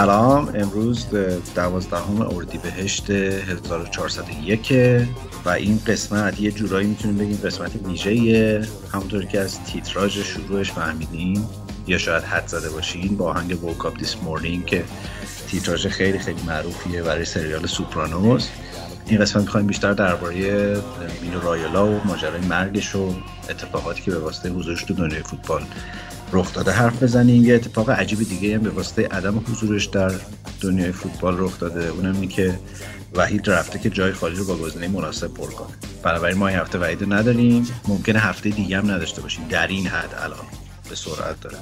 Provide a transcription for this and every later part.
سلام امروز دوازدهم اردیبهشت 1401 و این قسمت یه جورایی می‌تونیم بگیم قسمت ویژه‌ایه. همونطور که از تیتراژ شروعش فهمیدین یا شاید حد زده باشین با آهنگ ووک دیس مورنینگ که تیتراژ خیلی خیلی معروفیه برای سریال سوپرانوس این قسمت می‌خوایم بیشتر درباره مینو رایولا و ماجرای مرگش و اتفاقاتی که به واسطه حضورش تو دنیای فوتبال رخ داده حرف بزنیم یه اتفاق عجیب دیگه هم به واسطه عدم حضورش در دنیای فوتبال رخ داده. اونم اینه که وحید رفته که جای خالی رو با گزینه مناسب پر کنه. بنابراین ما این هفته وحید نداریم. ممکنه هفته دیگه هم نداشته باشیم. در این حد الان به سرعت داره.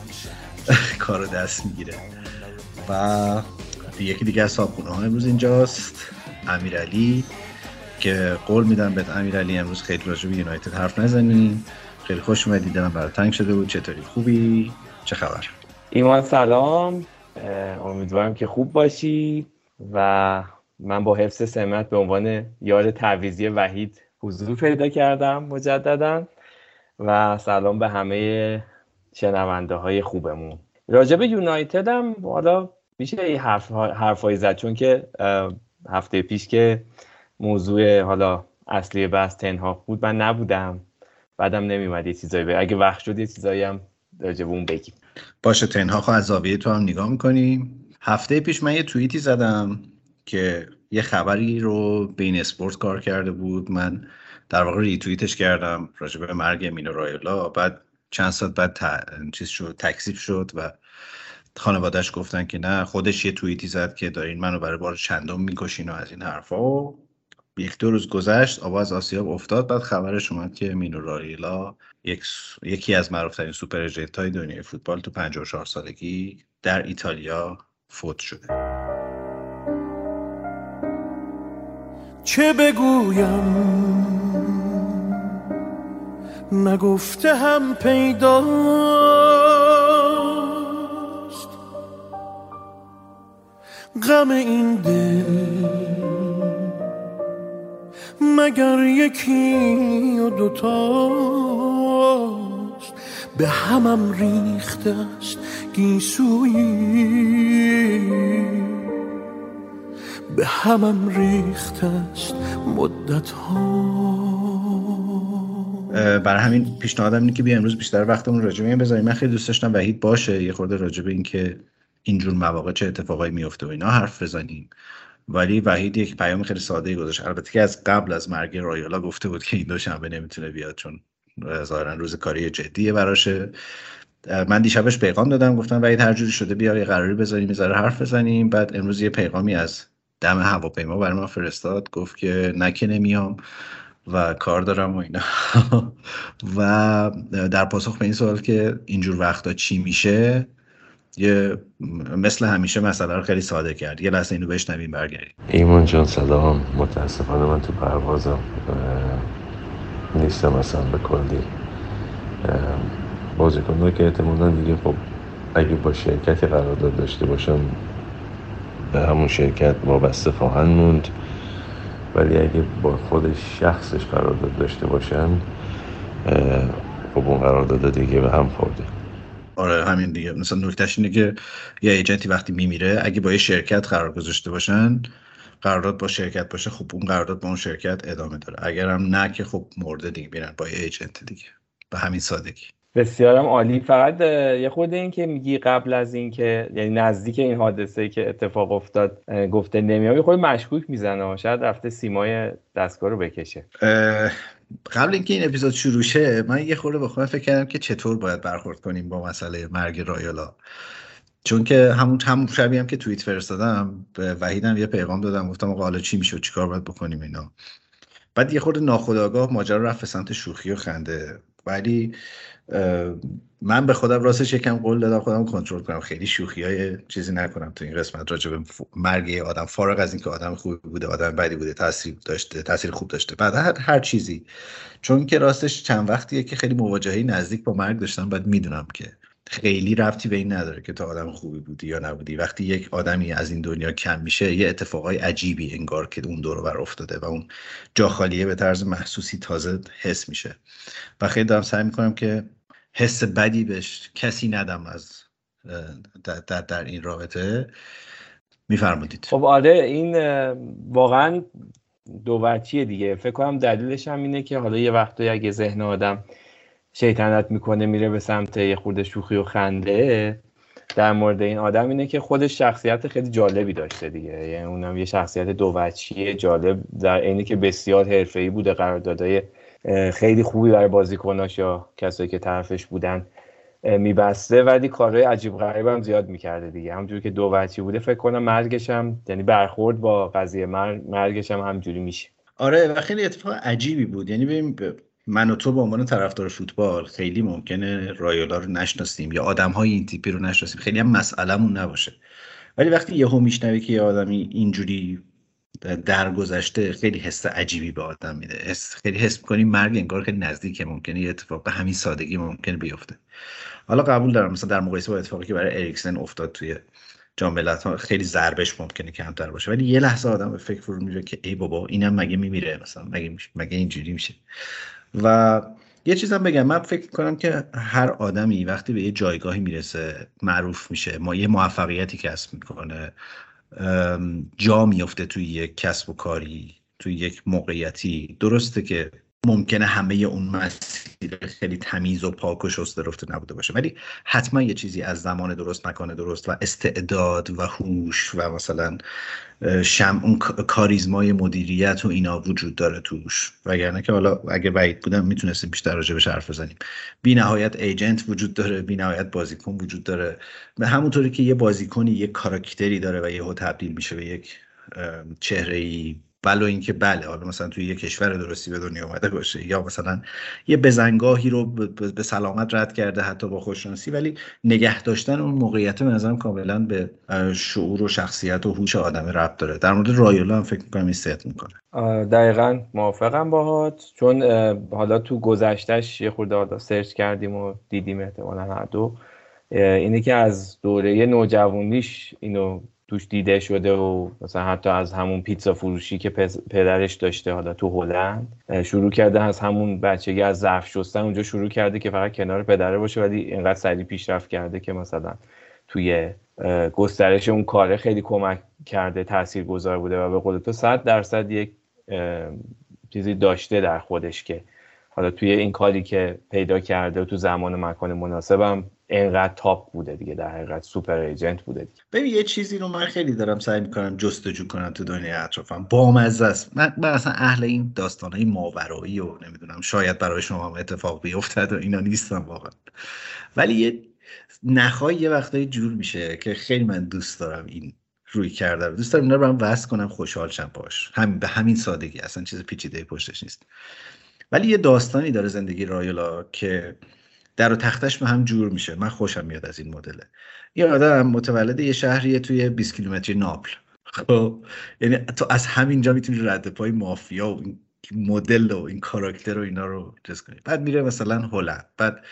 کارو دست می‌گیره. و یکی دیگه از صاحبخونه ها امروز اینجاست. امیرعلی که قول میدم به امیرعلی امروز خیلی راجع به یونایتد حرف نزنیم خیلی خوش اومدی دلم برای تنگ شده بود. چطوری؟ خوبی؟ چه خبر؟ ایمان سلام. امیدوارم که خوب باشی و من با حفظ سمت به عنوان یار تعویزی وحید حضور پیدا کردم مجددا و سلام به همه شنونده های خوبمون. راجب یونایتد هم حالا میشه این حرف حرفایی زد چون که هفته پیش که موضوع حالا اصلی بحث تنها بود من نبودم. بعدم نمیومد یه چیزایی به اگه وقت شد یه چیزایی هم راجب اون بگیم. باشه تنها از زاویه تو هم نگاه می‌کنیم. هفته پیش من یه توییتی زدم که یه خبری رو بین اسپورت کار کرده بود. من در واقع ریتوییتش کردم راجع به مرگ مینو رایولا. بعد چند ساعت بعد چیز شد تکسیب شد و خانوادهش گفتن که نه خودش یه توییتی زد که دارین منو برای بار چندم می‌کشین و از این حرفا. یک دو روز گذشت آب از آسیاب افتاد بعد خبرش اومد که مینو رایلا یک یکی از معروفترین سوپر های دنیای فوتبال تو 54 سالگی در ایتالیا فوت شده. چه بگویم؟ نگفته هم پیداست. غم این دل مگر یکی و دوتاست؟ به همم ریخته است گیسویی. به همم ریخته است مدت ها برای همین پیشنهادم اینه که بیا امروز بیشتر وقتمون راجع به این بذاریم. من خیلی دوست داشتم وحید باشه یه خورده راجع به این که اینجور مواقع چه اتفاقایی میفته و اینا حرف بزنیم. ولی وحید یک پیام خیلی ساده گذاشت. البته که از قبل از مرگ رایالا گفته بود که این دوشنبه نمی‌تونه بیاد چون ظاهرا روز کاری جدیه براشه. من دیشبش پیغام دادم گفتم وحید هر جوری شده بیا یه قراری بذاریم می‌ذاره حرف بزنیم. بعد امروز یه پیغامی از دم هواپیما برای ما فرستاد گفت که نکه نمیام و کار دارم و اینا. و در پاسخ به این سوال که اینجور وقتا چی میشه یه مثل همیشه مسئله رو خیلی ساده کرد. یه لحظه اینو بشنویم برگردیم. ایمان جان سلام متاسفانه من تو پروازم نیستم اصلا به کلی. بازیکن که احتمالا دیگه خب اگه با شرکتی قرارداد داشته باشم به همون شرکت وابسته خواهند موند. ولی اگه با خود شخصش قرارداد داشته باشن خب اون قرارداد دیگه به هم خورده. آره همین دیگه. مثلا نکتهش اینه که یه ایجنتی وقتی میمیره اگه با یه شرکت قرار گذاشته باشن قرارداد با شرکت باشه خب اون قرارداد با اون شرکت ادامه داره. اگرم نه که خب مرده دیگه میرن با یه ایجنت دیگه. به همین سادگی. بسیارم عالی. فقط یه خود این که میگی قبل از این که یعنی نزدیک این حادثه که اتفاق افتاد گفته نمیام خود مشکوک می‌زنه شاید رفته سیمای دستگاه رو بکشه. قبل اینکه این اپیزود شروع شه من یه خورده خودم فکر کردم که چطور باید برخورد کنیم با مسئله مرگ رایالا. چون که همون همون شبیه هم که توییت فرستادم به وحیدم یه پیغام دادم گفتم آقا حالا چی میشه چیکار باید بکنیم اینا؟ بعد یه خورده ناخودآگاه ماجرا رفت سمت شوخی و خنده. ولی من به خودم راستش یکم قول دادم خودم کنترل کنم. خیلی شوخی های چیزی نکنم تو این قسمت راجع به مرگ آدم. فارغ از اینکه آدم خوبی بوده آدم بدی بوده تاثیر داشته تاثیر خوب داشته. بعد هر, هر چیزی. چون که راستش چند وقتیه که خیلی مواجهه نزدیک با مرگ داشتم بعد می‌دونم که خیلی رفتی به این نداره که تو آدم خوبی بودی یا نبودی. وقتی یک آدمی از این دنیا کم میشه یه اتفاقای عجیبی انگار که اون دور بر افتاده و اون جا خالیه به طرز محسوسی تازه حس میشه. و خیلی دارم سعی می‌کنم که حس بدی بهش کسی ندم از در, در, در این رابطه. میفرمودید. خب آره این واقعا دو دیگه. فکر کنم دلیلش هم اینه که حالا یه وقتی اگه ذهن آدم شیطنت می‌کنه میره به سمت یه خورده شوخی و خنده در مورد این آدم اینه که خودش شخصیت خیلی جالبی داشته دیگه. یعنی اونم یه شخصیت دو جالب در عینی که بسیار حرفه‌ای بوده قراردادهای خیلی خوبی برای بازیکناش یا کسایی که طرفش بودن میبسته. ولی کارهای عجیب غریب هم زیاد می‌کرده دیگه. همونجوری که دو وچی بوده فکر کنم مرگش هم یعنی برخورد با قضیه مرگش هم همجوری میشه. آره و خیلی اتفاق عجیبی بود. یعنی ببین من و تو به عنوان طرفدار فوتبال خیلی ممکنه رایولا رو نشناسیم یا آدم های این تیپی رو نشناسیم. خیلی هم مسئلهمون نباشه. ولی وقتی یهو میشنوی که یه آدمی اینجوری درگذشته خیلی حس عجیبی به آدم میده. حس خیلی حس می‌کنی مرگ انگار خیلی نزدیکه ممکنه یه اتفاق به همین سادگی ممکنه بیفته. حالا قبول دارم مثلا در مقایسه با اتفاقی که برای اریکسن افتاد توی جام ها خیلی ضربش ممکنه کمتر باشه. ولی یه لحظه آدم به فکر فرو میره که ای بابا اینم مگه میمیره؟ مثلا مگه مگه اینجوری میشه؟ و یه چیزم بگم من فکر کنم که هر آدمی وقتی به یه جایگاهی می‌رسه معروف میشه. ما یه موفقیتی کسب می‌کنه. جا میفته توی یک کسب و کاری توی یک موقعیتی. درسته که ممکنه همه اون مسیر خیلی تمیز و پاک و شسته رفته نبوده باشه. ولی حتما یه چیزی از زمان درست مکان درست و استعداد و هوش و مثلا شم اون کاریزمای مدیریت و اینا وجود داره توش. وگرنه که حالا اگه بعید بودم می‌تونستیم بیشتر راجع به حرف بزنیم. بی نهایت ایجنت وجود داره بی نهایت بازیکن وجود داره. به همونطوری که یه بازیکنی یه کاراکتری داره و یهو تبدیل میشه به یک چهره ای ولو اینکه بله حالا مثلا توی یه کشور درستی به دنیا آمده باشه یا مثلا یه بزنگاهی رو به سلامت رد کرده حتی با خوششانسی ولی نگه داشتن اون موقعیت به نظرم کاملا به شعور و شخصیت و هوش آدم ربط داره. در مورد رایولا هم فکر می‌کنم ست می‌کنه. دقیقا موافقم باهات چون حالا تو گذشتهش یه خورده سرچ کردیم و دیدیم احتمالا هر دو. اینه که از دوره نوجوانیش اینو توش دیده شده و مثلا حتی از همون پیتزا فروشی که پدرش داشته حالا تو هلند شروع کرده از همون بچگی از ظرف شستن اونجا شروع کرده که فقط کنار پدره باشه ولی اینقدر سریع پیشرفت کرده که مثلا توی گسترش اون کاره خیلی کمک کرده تأثیر گذار بوده و به قول تو صد درصد یک چیزی داشته در خودش که حالا توی این کاری که پیدا کرده و تو زمان و مکان مناسبم انقدر تاپ بوده دیگه در حقیقت سوپر ایجنت بوده دیگه. ببین یه چیزی رو من خیلی دارم سعی می‌کنم جستجو کنم تو دنیای اطرافم. بامزه است. من, من اصلا اهل این داستانهای ماورایی و نمی‌دونم شاید برای شما هم اتفاق بیفتد و اینا نیستم واقعا. ولی یه نخای یه وقتایی جور میشه که خیلی من دوست دارم این روی کردم دوست دارم اینا رو هم وصل کنم خوشحال شم باش هم به همین سادگی. اصلا چیز پیچیده پشتش نیست. ولی یه داستانی داره زندگی رایولا که در و تختش به هم جور میشه. من خوشم میاد از این مدله. یه آدم متولد یه شهریه توی 20 کیلومتری ناپل. خب؟ یعنی تو از همینجا می‌تونی رد پای مافیا و این مدل و این کاراکتر و اینا رو جز کنی. بعد میره مثلا هلند. بعد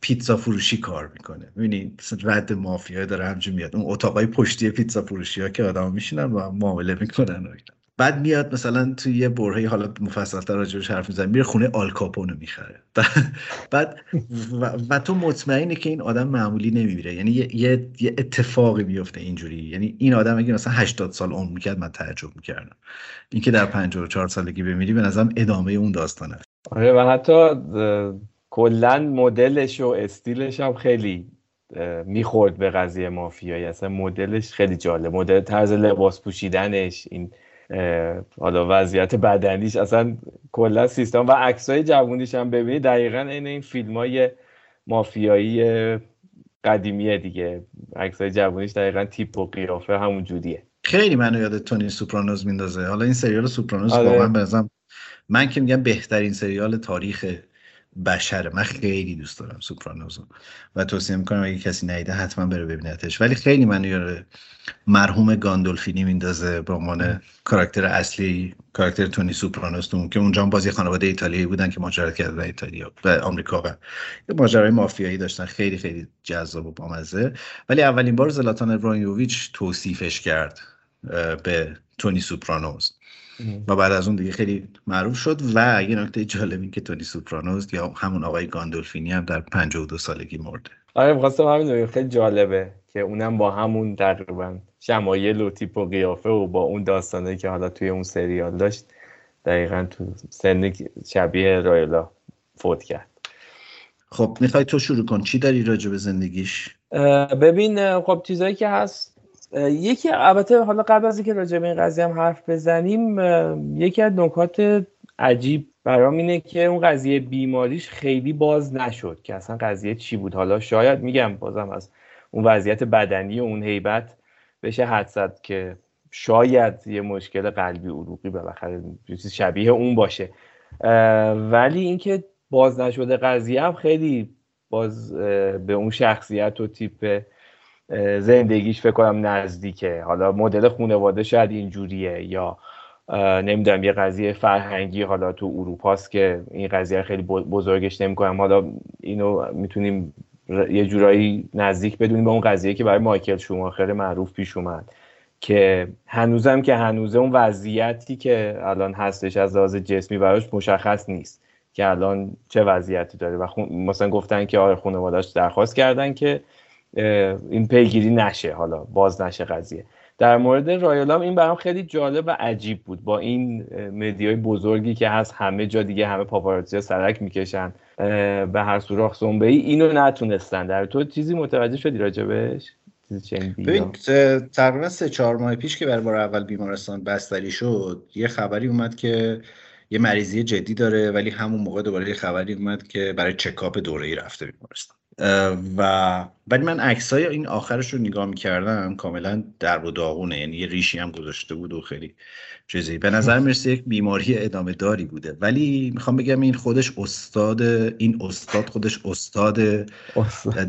پیتزا فروشی کار می‌کنه. می‌بینی رد مافیا داره همجور میاد. اون اتاقای پشتی پیتزا فروشی ها که آدم میشینن و معامله می‌کنن و اینا. بعد میاد مثلا توی یه برهه حالا مفصل تر راجبش حرف می‌زنه میره خونه آلکاپونو می‌خره. بعد و, تو مطمئنی که این آدم معمولی نمیمیره. یعنی یه, یه, اتفاقی میفته اینجوری. یعنی این آدم اگه مثلا 80 سال عمر می‌کرد من تعجب می‌کردم. اینکه در 54 سالگی بمیری به نظرم ادامه اون داستانه. آره و حتی کلا مدلش و استیلش هم خیلی می‌خورد به قضیه مافیایی. اصلا مدلش خیلی جالب. مدل طرز لباس پوشیدنش این حالا وضعیت بدنیش اصلا کلا سیستم و عکسای جوونیش هم ببینید دقیقا این این فیلم های مافیایی قدیمیه دیگه. عکسای جوونیش دقیقا تیپ و قیافه همون جوریه. خیلی منو یاد تونی سوپرانوز میندازه. حالا این سریال سوپرانوز آره. واقعا بنظرم من که میگم بهترین سریال تاریخ بشره من خیلی دوست دارم سوپرانوزو و توصیه می‌کنم اگه کسی ندیده حتما بره ببینتش. ولی خیلی منو یاد مرحوم گاندولفینی میندازه به عنوان کاراکتر اصلی کاراکتر تونی سوپرانوز که اونجا بازی خانواده ایتالیایی بودن که مهاجرت کردن ایتالیا و آمریکا و یه ماجرای مافیایی داشتن. خیلی خیلی جذاب و بامزه. ولی اولین بار زلاتان ابراهیموویچ توصیفش کرد به تونی سوپرانوس و بعد از اون دیگه خیلی معروف شد. و یه نکته جالب این که تونی سوپرانوس یا همون آقای گاندولفینی هم در 52 سالگی مرده. آره می‌خواستم همین خیلی جالبه که اونم با همون تقریبا شمایل و تیپ و قیافه و با اون داستانه که حالا توی اون سریال داشت دقیقا تو سن شبیه رایلا فوت کرد. خب می‌خوای تو شروع کن. چی داری راجع به زندگیش؟ ببین خب چیزایی که هست یکی البته حالا قبل از اینکه راجع به این قضیه هم حرف بزنیم یکی از نکات عجیب برام اینه که اون قضیه بیماریش خیلی باز نشد که اصلا قضیه چی بود. حالا شاید میگم بازم از اون وضعیت بدنی و اون هیبت بشه حد زد که شاید یه مشکل قلبی عروقی بالاخره چیز شبیه اون باشه. ولی اینکه باز نشده قضیه هم خیلی باز به اون شخصیت و تیپ زندگیش فکر کنم نزدیکه. حالا مدل خانواده شاید اینجوریه یا نمی‌دونم یه قضیه فرهنگی حالا تو اروپاست که این قضیه خیلی بزرگش نمی‌کنم. حالا اینو می‌تونیم یه جورایی نزدیک بدونیم به اون قضیه که برای مایکل شوماخر معروف پیش اومد که هنوزم که هنوزه اون وضعیتی که الان هستش از لحاظ جسمی براش مشخص نیست که الان چه وضعیتی داره. و خون... مثلا گفتن که آره خانواده‌اش درخواست کردن که این پیگیری نشه حالا باز نشه قضیه. در مورد رایولام این برام خیلی جالب و عجیب بود. با این مدیای بزرگی که هست همه جا دیگه همه پاپاراتزی سرک می‌کشن به هر سوراخ زنبه ای اینو نتونستن. در تو چیزی متوجه شدی راجبش؟ تقریبا سه چهار ماه پیش که برای بار اول بیمارستان بستری شد یه خبری اومد که یه مریضی جدی داره ولی همون موقع دوباره یه خبری اومد که برای چکاپ دوره ای رفته بیمارستان. و ولی من عکسای این آخرش رو نگاه می‌کردم کاملا در و داغونه. یعنی یه ریشی هم گذاشته بود و خیلی چیزی. به نظر می‌رسه یک بیماری ادامه داری بوده. ولی می‌خوام بگم این خودش استاد این استاد خودش استاد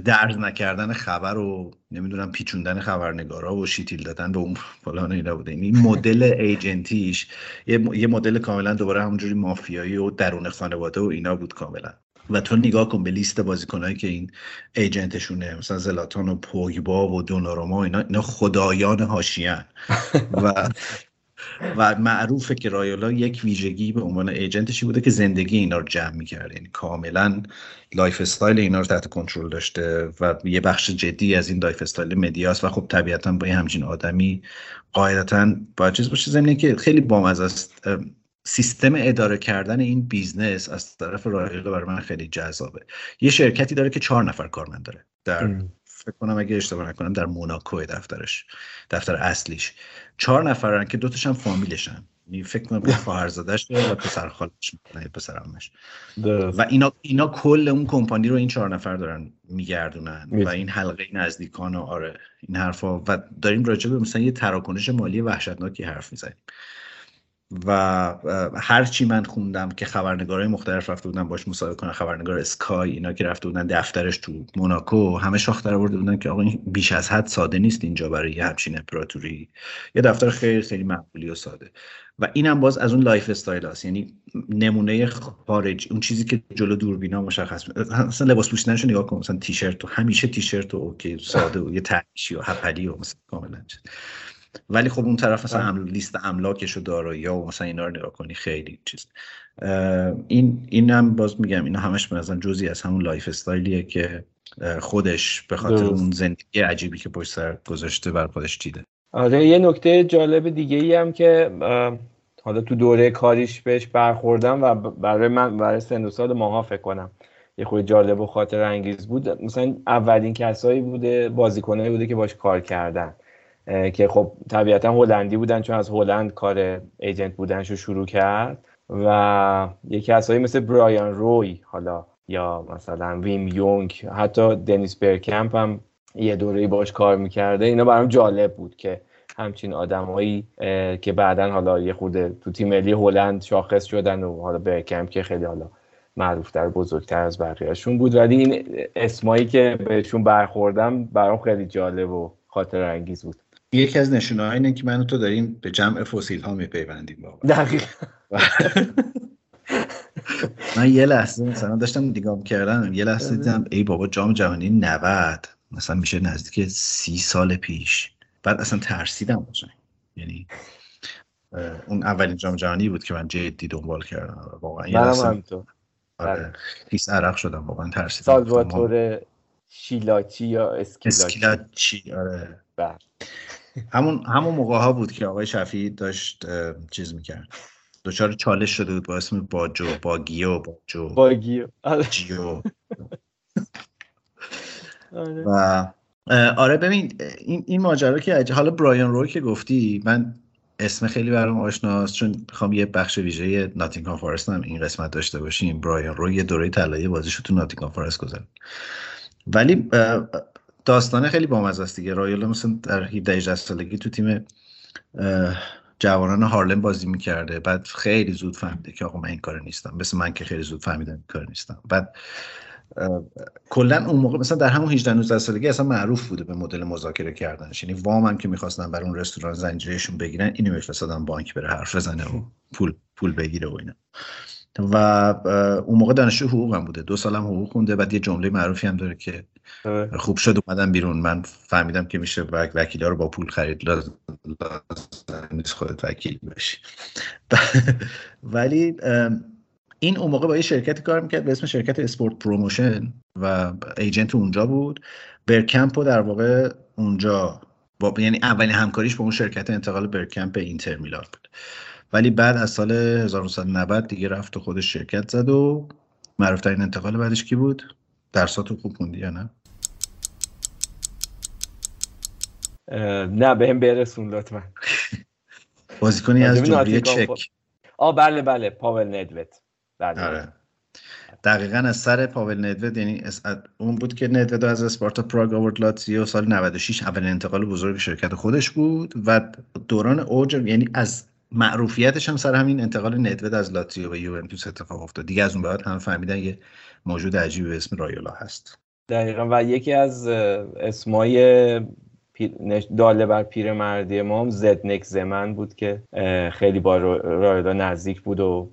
درز نکردن خبر و نمی‌دونم پیچوندن خبرنگارا و شیتیل دادن به اون فلان اینا بوده. این مدل agent یش یه مدل کاملا دوباره همونجوری مافیایی و درون خانواده و اینا بود کاملا. و تو نگاه کن به لیست بازیکنهایی که این agent شونه. مثلا زلاتان و پوگبا و دوناروما اینا اینا خدایان حاشیه ان و و معروفه که رایولا یک ویژگی به عنوان agent شی بوده که زندگی اینا رو جمع می‌کرده. یعنی کاملا lifestyle اینا رو تحت کنترل داشته و یه بخش جدی از این lifestyle media ست و خب طبیعتا با همچین آدمی قاعدتا باید چیز باشه. زمینه که خیلی بامزه است. سیستم اداره کردن این business از طرف رایولا برای من خیلی جذابه. یه شرکتی داره که چهار نفر کارمند داره. در فکر کنم اگه اشتباه نکنم در موناکو دفترش دفتر اصلیش. چهار نفرن که دوتاش هم فامیلشن. یعنی فکر کنم خواهرزادش و پسر خالش پسر عمش و اینا اینا کل اون کمپانی رو این چهار نفر دارن میگردونن و این حلقه نزدیکان و آره این حرفا. و داریم راجع به مثلا یه تراکنش مالی وحشتناکی حرف می‌زنیم. و هر چی من خوندم که خبرنگارای مختلف رفته بودن باش مصاحبه کنن خبرنگار اسکای اینا که رفته بودن دفترش تو موناکو همه شاخ در آورده بودن که آقا این بیش از حد ساده نیست اینجا برای یه همچین امپراتوری. یه دفتر خیلی خیلی معمولی و ساده. و اینم باز از اون lifestyle هست یعنی نمونه خارج اون چیزی که جلو دوربینا مشخص مثلا لباس پوشیدنشو نگاه کن مثلا تیشرت و همیشه تیشرت و okay ساده و یه تهریشی و هپلی و مثلا کاملا ولی خب اون طرف مثلا بله. لیست املاکش و دارایی و مثلا اینا رو نگاه کنی خیلی چیز. این اینم باز میگم اینا همش مثلا جزی از همون lifestyle یه که خودش به خاطر اون زندگی عجیبی که پشت سر گذاشته بر خودش دیده. آره یه نکته جالب دیگه ای هم که حالا تو دوره کاریش بهش برخوردم و برای من برای سن و سال ماها فکر کنم یه خود جالب و خاطره انگیز بود. مثلا اولین کسایی بوده بازیکنایی بوده که باش کار کردن. که خب طبیعتا هلندی بودن چون از هلند کار ایجنت بودنشو شروع کرد و یکی کسایی مثل برایان روی حالا یا مثلا ویم یونگ حتی دنیس برکمپ هم یه دوره باش کار می‌کرده. اینا برام جالب بود که همچین آدمایی که بعدا حالا یه خورده تو تیم ملی هلند شاخص شدن و حالا برکمپ که خیلی حالا معروفتر بزرگتر از بقیهشون بود. ولی این اسمایی که بهشون برخوردم برام خیلی جالب و خاطر انگیز بود. یکی از نشونه اینه که من تو داریم به جمع فسیل ها میپیوندیم بابا دقیقا. من یه لحظه مثلا داشتم نگاه کردم یه لحظه دیدم ای بابا جام جهانی 90 مثلا میشه نزدیک سی سال پیش. بعد اصلا ترسیدم باشن یعنی اون اولین جام جهانی بود که من جدی دنبال کردم. واقعا یه لحظه آره غرق شدم واقعا ترسیدم. سالواتور شیلاچی یا اسکیلاچی. اسکیلاچی آره. بله. همون همون موقع ها بود که آقای شفیعی داشت چیز می‌کرد. دچار چالش شده بود با اسم باجو باگیو باجو باگیو جیو. و آره ببین این این ماجرا که حالا برایان روی که گفتی من اسم خیلی برام آشناست چون می‌خوام یه بخش ویژه ناتینگهام فارست هم این قسمت داشته باشیم. برایان روی یه دوره طلایی بازیشو تو ناتینگهام فارست گذارد ولی داستان خیلی بامزه است دیگه. رایولا مثلا در 17 سالگی تو تیم جوانان هارلم بازی می‌کرده. بعد خیلی زود فهمیده که آقا من این کار نیستم. مثل من که خیلی زود فهمیدم این کار نیستم. بعد کلا اون موقع مثلا در همون 18 19 سالگی اصلا معروف بوده به مدل مذاکره کردنش. یعنی وام هم که می‌خواستن بر اون رستوران زنجیرهشون بگیرن اینو میفرستادن بانک بره حرف بزنه و پول پول بگیره و اینا. و اون موقع دانشجو حقوق هم بوده. دو سالم حقوق خونده. بعد یه جمله معروفی هم داره که. خوب شد اومدم بیرون. من فهمیدم که میشه وکیلا رو با پول خرید. لازم نیست خودت وکیل باشی. ولی این اون موقع با یه شرکتی کار می‌کرد به اسم شرکت Sport Promotion و agent اونجا بود. برکمپ در واقع اونجا با یعنی اولین همکاریش با اون شرکت انتقال برکمپ اینتر میلان بود. ولی بعد از سال 1990 دیگه رفت و خودش شرکت زد و معروف ترین انتقال بعدش کی بود؟ درساتو خوب خوندی یا نه؟ نه به هم برسون لطفا. بازیکنی از جمهوری چک. آ بله بله پاول ندوت. بله. آره. دقیقا از سر پاول ندوت یعنی اون بود که ندوت از اسپارتا پراگ آورد لاتزیو سال 96 اول انتقال بزرگ شرکت خودش بود و دوران اوج یعنی از معروفیتش هم سر همین انتقال ندوت از لاتزیو به یوونتوس اتفاق افتاد. دیگه از اون بعد هم فهمیدن یه موجود عجیبی به اسم رایولا هست. دقیقا. و یکی از اسمای داله بر پیر مردی ما هم زدنک زمن بود که خیلی با رایولا نزدیک بود و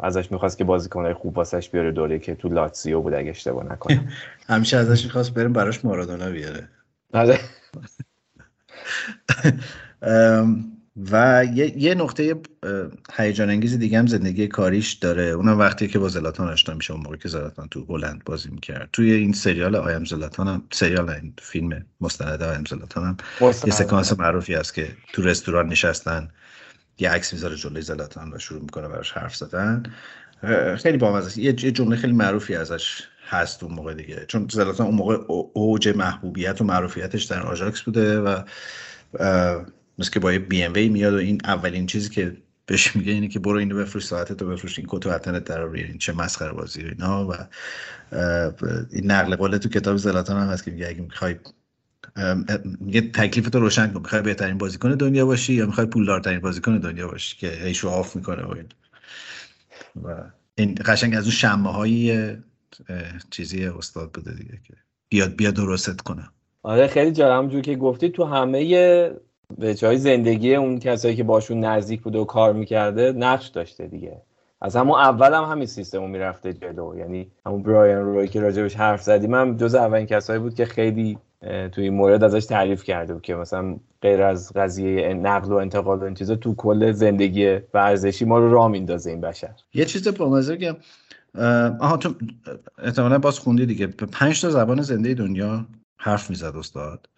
ازش می‌خواست که بازیکنهای خوب واسش بیاره دوره که تو لاتسیو بود اگه اشتباه نکنم همیشه ازش می‌خواست بریم براش مارادونا بیاره آره. و یه, یه نقطه هیجان انگیز دیگه هم زندگی کاریش داره. اونم وقتی که با زلاتان آشنا میشه اون موقع که زلاتان تو هلند بازی می‌کرد. توی این سریال آیم زلاتان هم سریال این فیلم مستند آیم زلاتان هم یه سکانس معروفی هست که تو رستوران نشستن یه عکس می‌ذاره جلوی زلاتان و شروع می‌کنه براش حرف زدن. خیلی بامزه. یه جمله خیلی معروفی ازش هست اون موقع دیگه. چون زلاتان اون موقع اوج محبوبیت و معروفیتش در آژاکس بوده و مثل که با یه بی ام وی میاد و این اولین چیزی که بهش میگه اینه که برو اینو بفروش ساعت تو بفروش این کتو ببین تنت در این چه مسخره بازی و اینا. و این نقل قول تو کتاب زلاتان هم هست که میگه اگه می‌خوای میگه تکلیف تو روشن کن. می‌خوای بهترین بازیکن دنیا باشی یا می‌خوای پولدارترین بازیکن دنیا باشی که هی show off می‌کنه و این. و این قشنگ از اون شمه های چیزی استاد بوده دیگه که بیاد بیاد درست کنه. آره خیلی جالب که گفتی تو همه به جای زندگی اون کسایی که باشون نزدیک بوده و کار می‌کرده نقش داشته دیگه. از همون اول هم همین سیستم می‌رفته جلو. یعنی همون برایان روی که راجبش حرف زدیم هم جز اولین کسایی بود که خیلی توی این مورد ازش تعریف کرده بود که مثلا غیر از قضیه نقل و انتقال و این چیزا تو کل زندگی ورزشی ما رو راه میندازه این بشر. یه چیز با که آها تو احتمالا باز خوندی دیگه. پنج تا زبان زنده دنیا حرف می‌زد استاد.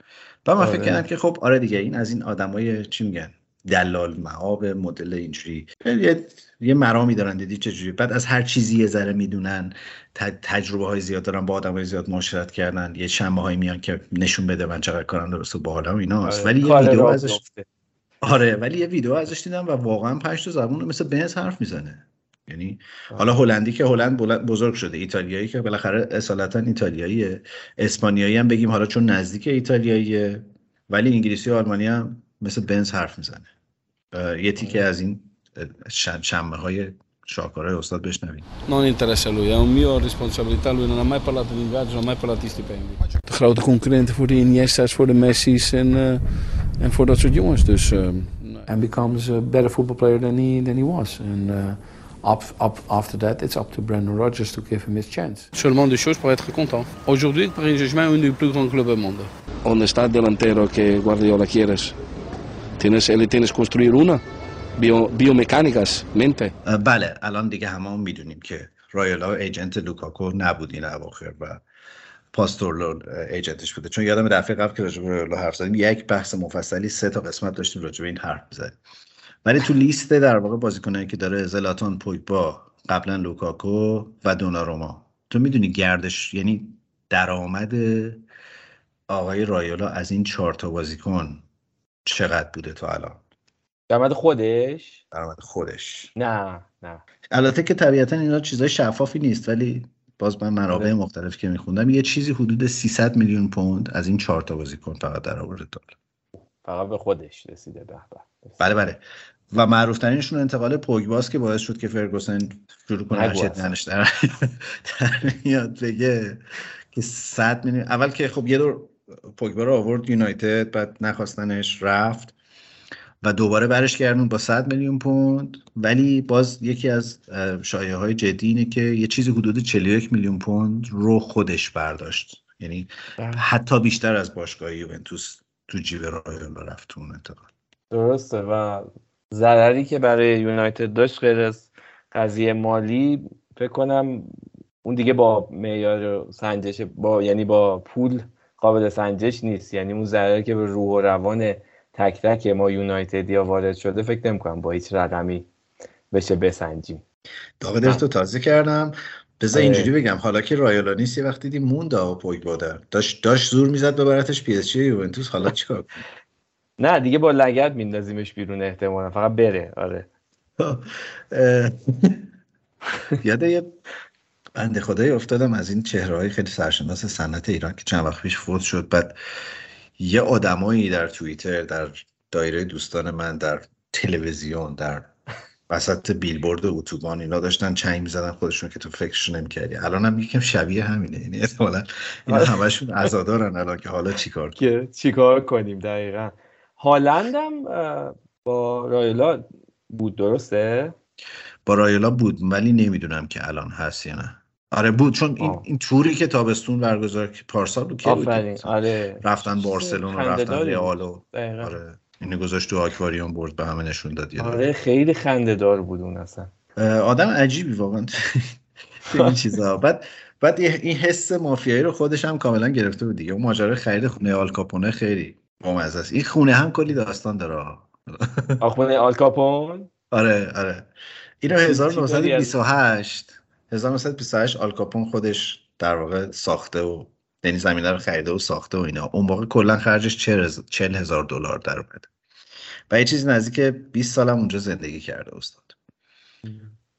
و من فکر آره. کردم که خب آره دیگه این از این آدمای چی میگن؟ دلال معاب مدل اینجوری. یه, یه مرامی دارن دیدی چجوری؟ بعد از هر چیزی یه ذره می‌دونن تجربه های زیاد دارن با آدم های زیاد معاشرت کردن یه شنبه های میان که نشون بده من چقدر کارم درست و باحالم ایناست آره. ولی یه ویدیو ازش آره ولی یه ویدیو ازش دیدم و واقعا پنج تا زبون مثل بنز حرف می‌زنه. یعنی حالا هلندی که هلند بزرگ شده ایتالیایی که بالاخره اصالتا ایتالیاییه اسپانیایی هم بگیم حالا چون نزدیک ایتالیاییه ولی انگلیسی و آلمانی هم مثل بنز حرف می‌زنه یه تیکه از این شمه های شاکارهای استاد بشنویم Non interessa lui, è un mio responsabilità, lui non ha mai parlato di ingaggio, non ha mai parlato di stipendi. De grote concurrenten voor de Iniesta's, voor de Messi's en, uh, en voor dat soort jongens. Dus, uh, and becomes a better football player than he, than he was. And, uh, Up, up, after that, it's up to Brandon Rodgers to give him his chance. Seulement des choses pour être content. Aujourd'hui, Paris Saint-Germain est un des plus grands clubs au monde. ¿Dónde está el delantero que Guardiola quieres? ¿Tienes, él tienes construir una? Bio, biomecánicas, mente. بله الان دیگه همه می‌دونیم که رایولا ایجنت لوکاکو نبود این اواخر و پاستور ایجنتش بوده چون یادم دفعه قبل که راجع به حرف زدیم یک بحث مفصلی سه تا قسمت داشتیم راجع به این حرف زدیم ولی تو لیست در واقع بازیکنایی که داره زلاتان پویبا قبلا لوکاکو و دوناروما. تو می‌دونی گردش یعنی درآمد آقای رایولا از این چهار تا بازیکن چقدر بوده تا الان؟ درآمد خودش؟ درآمد خودش. نه نه. البته که طبیعتا اینا چیزای شفافی نیست ولی باز من منابع آره. مختلف که میخوندم یه چیزی حدود 300 میلیون پوند از این چهار تا بازیکن فقط در آورده داره فقط به خودش رسیده به به. بله بله. و معروف ترینشون انتقال پوگباس که باعث شد که فرگوسن شروع کنه هرچه اصلا. دهنش در میاد بگه که 100 میلیون اول که خب یه دور پوگبا رو آورد یونایتد بعد نخواستنش رفت و دوباره برش گردون با 100 میلیون پوند. ولی باز یکی از شایعه های جدی اینه که یه چیزی حدود 41 میلیون پوند رو خودش برداشت. یعنی بله. حتی بیشتر از باشگاه یوونتوس. تو جیب رایولا رفت تو اون انتقال. درسته و ضرری که برای یونایتد داشت غیر از قضیه مالی فکر کنم اون دیگه با معیار سنجش با یعنی با پول قابل سنجش نیست. یعنی اون ضرری که به روح و روان تک تک ما یونایتدیا وارد شده فکر نمی‌کنم با هیچ رقمی بشه بسنجیم. داغ دلتو تازه کردم. بذار آره. اینجوری بگم حالا که رایولا نیست یه وقتی دیدی موند آقا پوگبا در. داشت داشت زور می‌زد ببرتش پی اس جی یوونتوس. حالا چیکار؟ نه دیگه با لگد میندازیمش بیرون احتمالا. فقط بره. آره. یاد یه بنده خدایی افتادم از این چهره های خیلی سرشناس صنعت ایران که چند وقت پیش فوت شد. بعد یه آدمایی در توییتر در دایره دوستان من در تلویزیون در وسط بیلبورد اتوبان اینا داشتن چنگ می‌زدن خودشون که تو فکرش نمی‌کردی. الان هم یکم شبیه همینه. یعنی احتمالاً اینا همشون عزادارن الان که حالا چیکار کنیم؟ چیکار کنیم دقیقا. هالند هم با رایلا بود درسته؟ با رایولا بود ولی نمی‌دونم که الان هست یا نه. آره بود چون این, آه. این توری که تابستون برگزار پارسال بود که بود؟ آفرین. آره. رفتن چیز بارسلون و رفتن. رئال. آره. اینو گذاشت تو آکواریوم برد به همه نشون داد. آره خیلی خنده دار بود اون اصلا. آدم عجیبی واقعا. این چیزا. بعد بعد این حس مافیایی رو خودش هم کاملا گرفته بود دیگه. اون ماجرای خرید خونه آل کاپونه خیلی بامزه است. این خونه هم کلی داستان داره آخونه آلکاپون آره آره. اینو چی- چی داری از- 1928 1928 آل کاپون خودش در واقع ساخته و یعنی زمینه رو خریده و ساخته و اینا. اون موقع کلا خرجش 40 هزار دلار در اومده و یه چیزی نزدیک 20 سالم اونجا زندگی کرده استاد.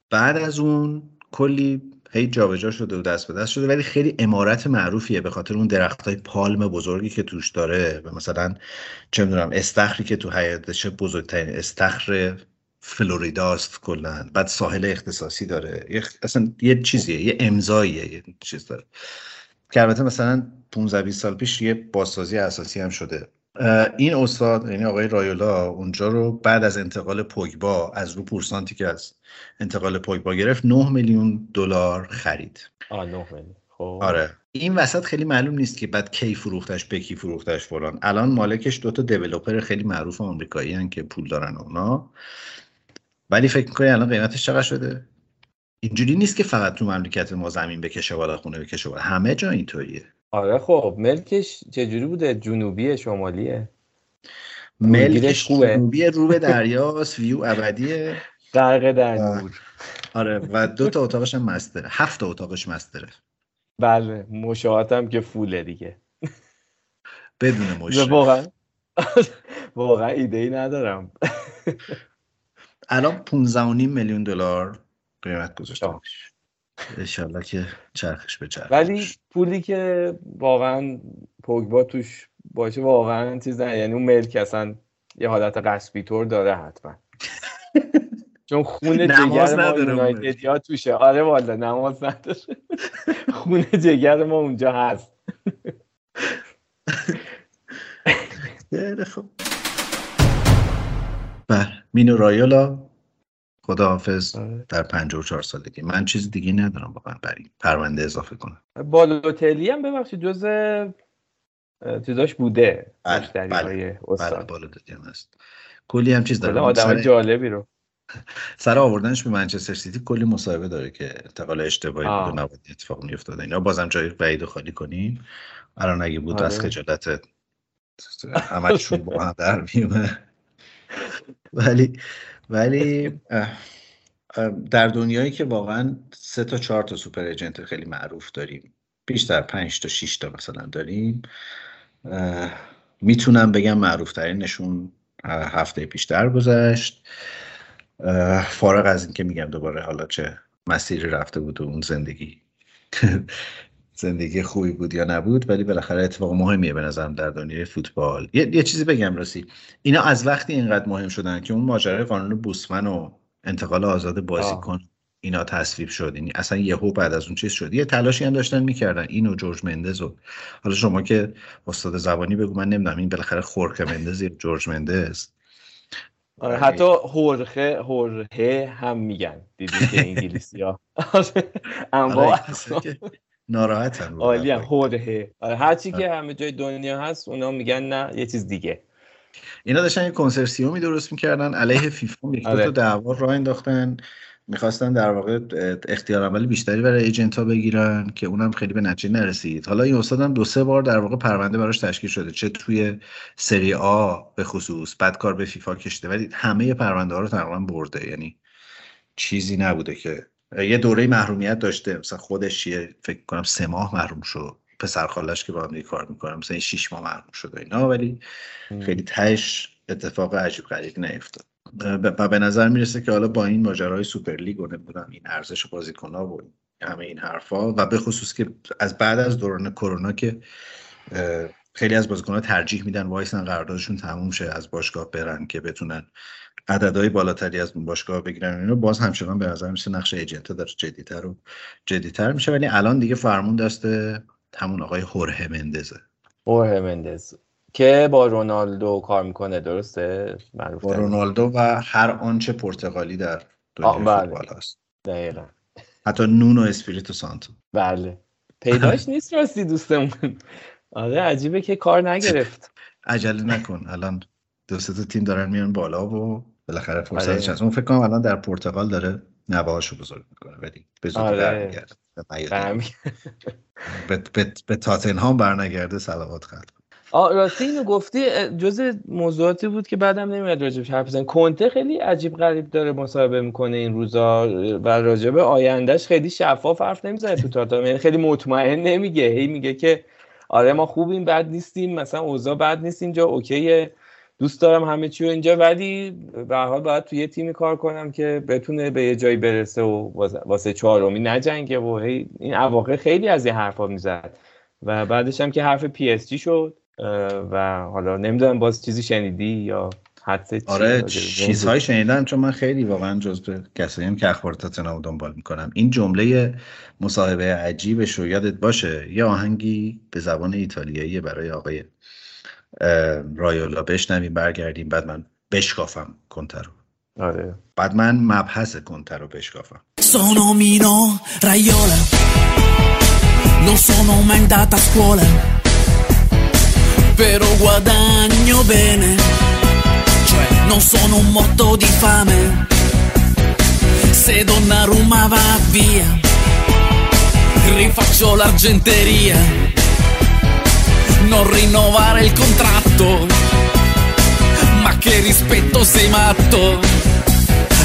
بعد از اون کلی هی جابجا شده و دست به دست شده ولی خیلی امارت معروفیه به خاطر اون درخت های پالم بزرگی که توش داره و مثلا چه می‌دونم استخری که تو حیاتشه بزرگترین استخر فلوریداست کلا. بعد ساحل اختصاصی داره. اصلا یه چیزیه یه امضاییه یه چیز داره. که البته مثلا 15 20 سال پیش یه بازسازی اساسی هم شده. این استاد یعنی آقای رایولا اونجا رو بعد از انتقال پوگبا از رو پورسانتی که از انتقال پوگبا گرفت 9 میلیون دلار خرید. آه نه میلیون. خب. آره. این وسط خیلی معلوم نیست که بعد کی فروختش به کی فروختش فلان. الان مالکش دوتا دیولوپر خیلی معروف آمریکایی هن که پول دارن اونا. ولی فکر می‌کنی الان قیمتش چقدر شده؟ اینجوری نیست که فقط تو مملکت ما زمین بکشه بالا خونه بکشه بالا. همه جا اینطوریه. آره خب ملکش چجوری بوده؟ جنوبی شمالیه. ملکش. جنوبی رو به دریاست ویو ابدیه. غرق در. نور. آره و دو تا اتاقش هم مستره. هفت تا اتاقش مستره. بله مشاهاتم که فوله دیگه. بدون مشرف واقعا. واقعا ایده ای ندارم. الان 15 و نیم میلیون دلار قیمت. بودش انشالله که چرخش به چرخ ولی پولی که واقعا پوگبا توش باشه واقعا چیز نه. یعنی اون ملک اصلا یه حالت غصبی طور داره حتما. چون خون نماز جگر ما ملک. یونایتدیا توشه. آره والا نماز نداره. خون جگر ما اونجا هست. خوب. بله مینو رایولا خداحافظ آره. در 54 سالگی. من چیز دیگه ندارم واقعا بر این پرونده اضافه کنم. بالوتلی هم ببخشید جز چیزاش بوده بله، بله، بله دادی هم هست. کلی هم چیز داره آدم سر, جالبی رو. سر آوردنش به منچستر سیتی کلی مصاحبه داره که انتقال اشتباهی آه. بود این اتفاق میافتاده. اینا بازم جای وعید رو خالی کنیم الان اگه بود از آره. خجالت همشون با هم در میومه ولی ولی در دنیایی که واقعا سه تا چهار تا سوپر ایجنت خیلی معروف داریم بیشتر پنج تا شیش تا مثلا داریم می‌تونم بگم معروف ترینشون هفته پیش درگذشت اه، فارغ از اینکه میگم دوباره حالا چه مسیری رفته بود و اون زندگی. زندگی خوبی بود یا نبود ولی بالاخره اتفاق مهمیه به نظرم در دنیای فوتبال. یه, یه چیزی بگم راستی. اینا از وقتی اینقدر مهم شدن که اون ماجرای قانون بوسمن و انتقال آزاد بازیکن اینا تصویب شد. این اصلا یهو بعد از اون چیز شد. یه تلاشی هم داشتن می‌کردن. اینو جورج مندز و حالا شما که استاد زبانی بگو من نمی‌دونم این بالاخره خورخه مندز یا جورج مندز؟ آره ولی- حتی هورخه هورهه هم میگن. دیدی که انگلیسی ها. انواع آره، که ناراحتن عالی هم آره هرچی که همه جای دنیا هست اونا میگن نه یه چیز دیگه. اینا داشتن یه کنسرسیومی درست می‌کردن علیه فیفا یک دو آره. دعوا راه انداختن می‌خواستن در واقع اختیار عمل بیشتری برای ایجنت ها بگیرن که اونم خیلی به نتیجه نرسید. حالا این استاد هم دو سه بار در واقع پرونده براش تشکیل شده چه توی سری آ به خصوص بعد کار به فیفا کشیده. ولی همه پرونده ها رو تقریبا برده. یعنی چیزی نبوده که یه دوره محرومیت داشته. مثلا خودش یه فکر کنم سه ماه محروم شد. پسر خالش که با هم کار می‌کنم مثلا شیش ماه محروم شد و اینا ولی خیلی تهش اتفاق عجیب غریب نیفتاد. و به نظر می‌رسه که حالا با این ماجرای سوپر لیگ و نمی‌دونم این ارزش بازیکن‌ها و همه این حرفا و به خصوص که از بعد از دوران کرونا که خیلی از بازیکن‌ها ترجیح میدن وایسن قراردادشون تموم شه از باشگاه برن که بتونن عددهای بالاتری از اون باشگاه بگیرن و اینو باز همچنان به نظر می‌رسه نقش ایجنت داره جدیتر و جدیتر میشه. ولی الان دیگه فرمون دست همون آقای هورهه مندزه. هورهه مندز که با رونالدو کار می‌کنه درسته؟ معروف با رونالدو و هر آنچه پرتغالی در دنیای بله. فوتبال هست. دقیقا. حتی نونو اسپریتو سانتو. بله. پیداش نیست راستی دوستمون. آره عجیبه که کار نگرفت. عجله نکن. الان دو سه تیم دارن میان بالا و بالاخره فرصتش آره. هست اون فکر کنم الان در پرتغال داره نوهاشو بزرگ می‌کنه. ولی به زودی آره. به به, تاتنهام برنگرده صلوات خلق. راستی اینو گفتی جز موضوعاتی بود که بعدم نمیاد راجبش حرف بزنیم کنته خیلی عجیب غریب داره مصاحبه می‌کنه این روزا و راجب آیندهش خیلی شفاف حرف نمی‌زنه تو تاتنهام. یعنی خیلی مطمئن نمیگه. هی میگه که آره ما خوبیم بد نیستیم مثلا اوضاع بد نیست اینجا اوکیه. دوست دارم همه چی رو اینجا ولی به حال باید توی یه تیمی کار کنم که بتونه به یه جایی برسه و واسه- چهارمی نجنگه و هی این اواخر خیلی از این حرفا می‌زد و بعدش هم که حرف پی اس جی شد و حالا نمی‌دونم باز چیزی شنیدی یا چی آره راجع به چیزهای شنیدم چون من خیلی واقعا کسایی هم که اخبار تاتنهام دنبال می‌کنم این جمله مصاحبه عجیبش رو یادت باشه؟ یه آهنگی به زبان ایتالیایی برای آقای رایولا بشنویم برگردیم بعد من بشکافم کنته رو آره بعد من مبحث کنته رو بشکافم Sono Mino Raiola, non sono mai andata a scuola, però guadagno bene, cioè non sono un motto di fame. Se Donnarumma va via, rifaccio l'argenteria, non rinnovare il contratto, ma che rispetto sei matto.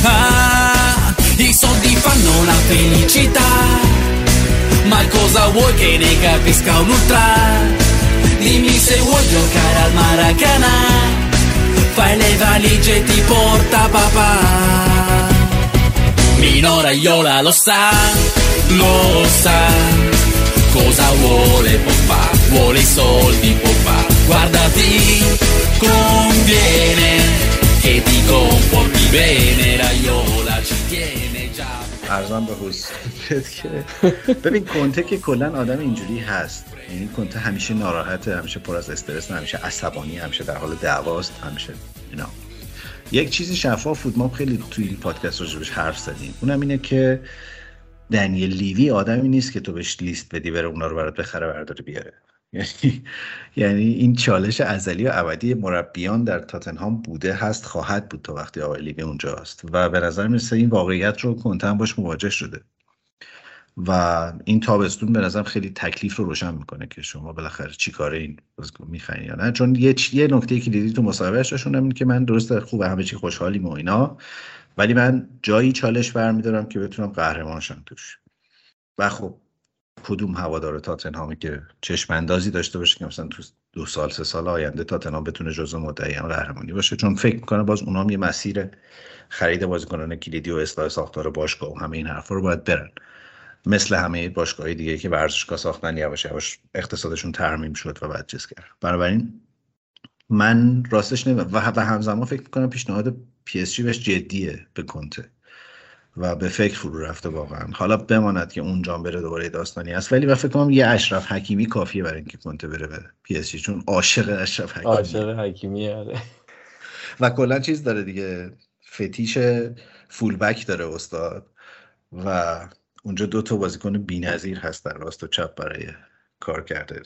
Ah, i soldi fanno la felicità, ma cosa vuoi che ne capisca un ultra? Dimmi se vuoi giocare al Maracanã, fai le valigie e ti porta papà. Minora Iola lo sa, lo sa, cosa vuole può fare, vuole i soldi può fare, guardati, conviene che ti comporti bene, Raiola ci tiene già. ارزان به حضورت که ببین کنته که کلا آدم اینجوری هست یعنی کنته همیشه ناراحته همیشه پر از استرس همیشه عصبانی همیشه در حال دعواست همیشه اینا یک چیزی شفاف بود ما خیلی توی این پادکست راجبش حرف زدیم اونم اینه که دنیل لیوی آدمی نیست که تو بهش لیست بدی بره اونا رو برات بخره برداره بیاره یعنی یعنی این چالش ازلی و ابدی مربیان در تاتنهام بوده هست خواهد بود تا وقتی آقای لیگ اونجاست. و به نظر می‌رسه این واقعیت رو کنتن باش مواجه شده. و این تابستون به نظرم خیلی تکلیف رو روشن می‌کنه که شما بالاخره چی کاره این می‌خرین یا نه. چون یه یه نکته کلیدی تو مصاحبهش داشتون که من درست خوبه همه چی خوشحالیم و اینا ولی من جایی چالش برمیدارم که بتونم قهرمان شم توش. و خب کدوم هوادار تاتنهامی که چشم اندازی داشته باشه که مثلا تو دو سال سه سال آینده تاتنهام بتونه جزو مدعیان قهرمانی باشه. چون فکر می‌کنه باز اونام یه مسیر خرید بازیکنان کلیدی و اصلاح ساختار باشگاه و همه این حرفا رو باید برن. مثل همه باشگاه دیگه که ورزشگاه ساختن یواش یواش اقتصادشون ترمیم شد و بعد چیز کرد. بنابراین من راستش نمی‌دونم و همزمان فکر می‌کنم پیشنهاد پی اس جی بهش جدیه به کنته. و به فکر فرو رفته واقعا. حالا بماند که اونجا بره دوباره داستانی است ولی من فکر کنم یه اشرف حکیمی کافیه برای اینکه کنته بره به پی اس جی چون عاشق اشرف حکیمی. عاشق حکیمی آره. و کلا چیز داره دیگه fetish fullback داره استاد و اونجا دو تا بازیکن بی‌نظیر هست در راست و چپ برای کار کرده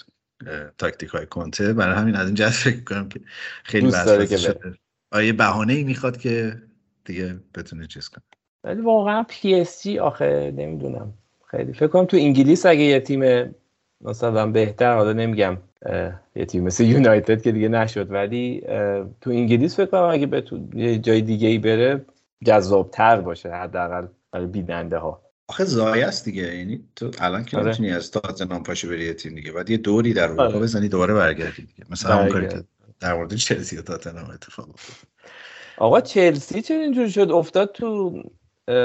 تاکتیک های کنته. برای همین از این جهت فکر کنم که خیلی که شده. آیه بهانه ای می‌خواد که دیگه بتونه چیز کنه. ولی واقعا پی اس جی آخه نمی‌دونم. خیلی فکر کنم تو انگلیس اگه یه تیم مثلا بهتر حالا نمیگم یه تیم مثل یونایتد که دیگه نشد ولی تو انگلیس فکر کنم اگه به تو یه جای دیگه ای بره جذابتر باشه حداقل برای بیننده ها آخه زایه است دیگه. یعنی تو الان که آره. نمی‌تونی از تاتنهام پاشو بری یه تیم دیگه. بعد یه دوری در اروپا آره. بزنی دوباره برگردی دیگه. مثلا همون کاری که. در مورد چلسی و تاتنهام اتفاق افتاد. آقا چلسی چرا اینجوری شد؟ افتاد تو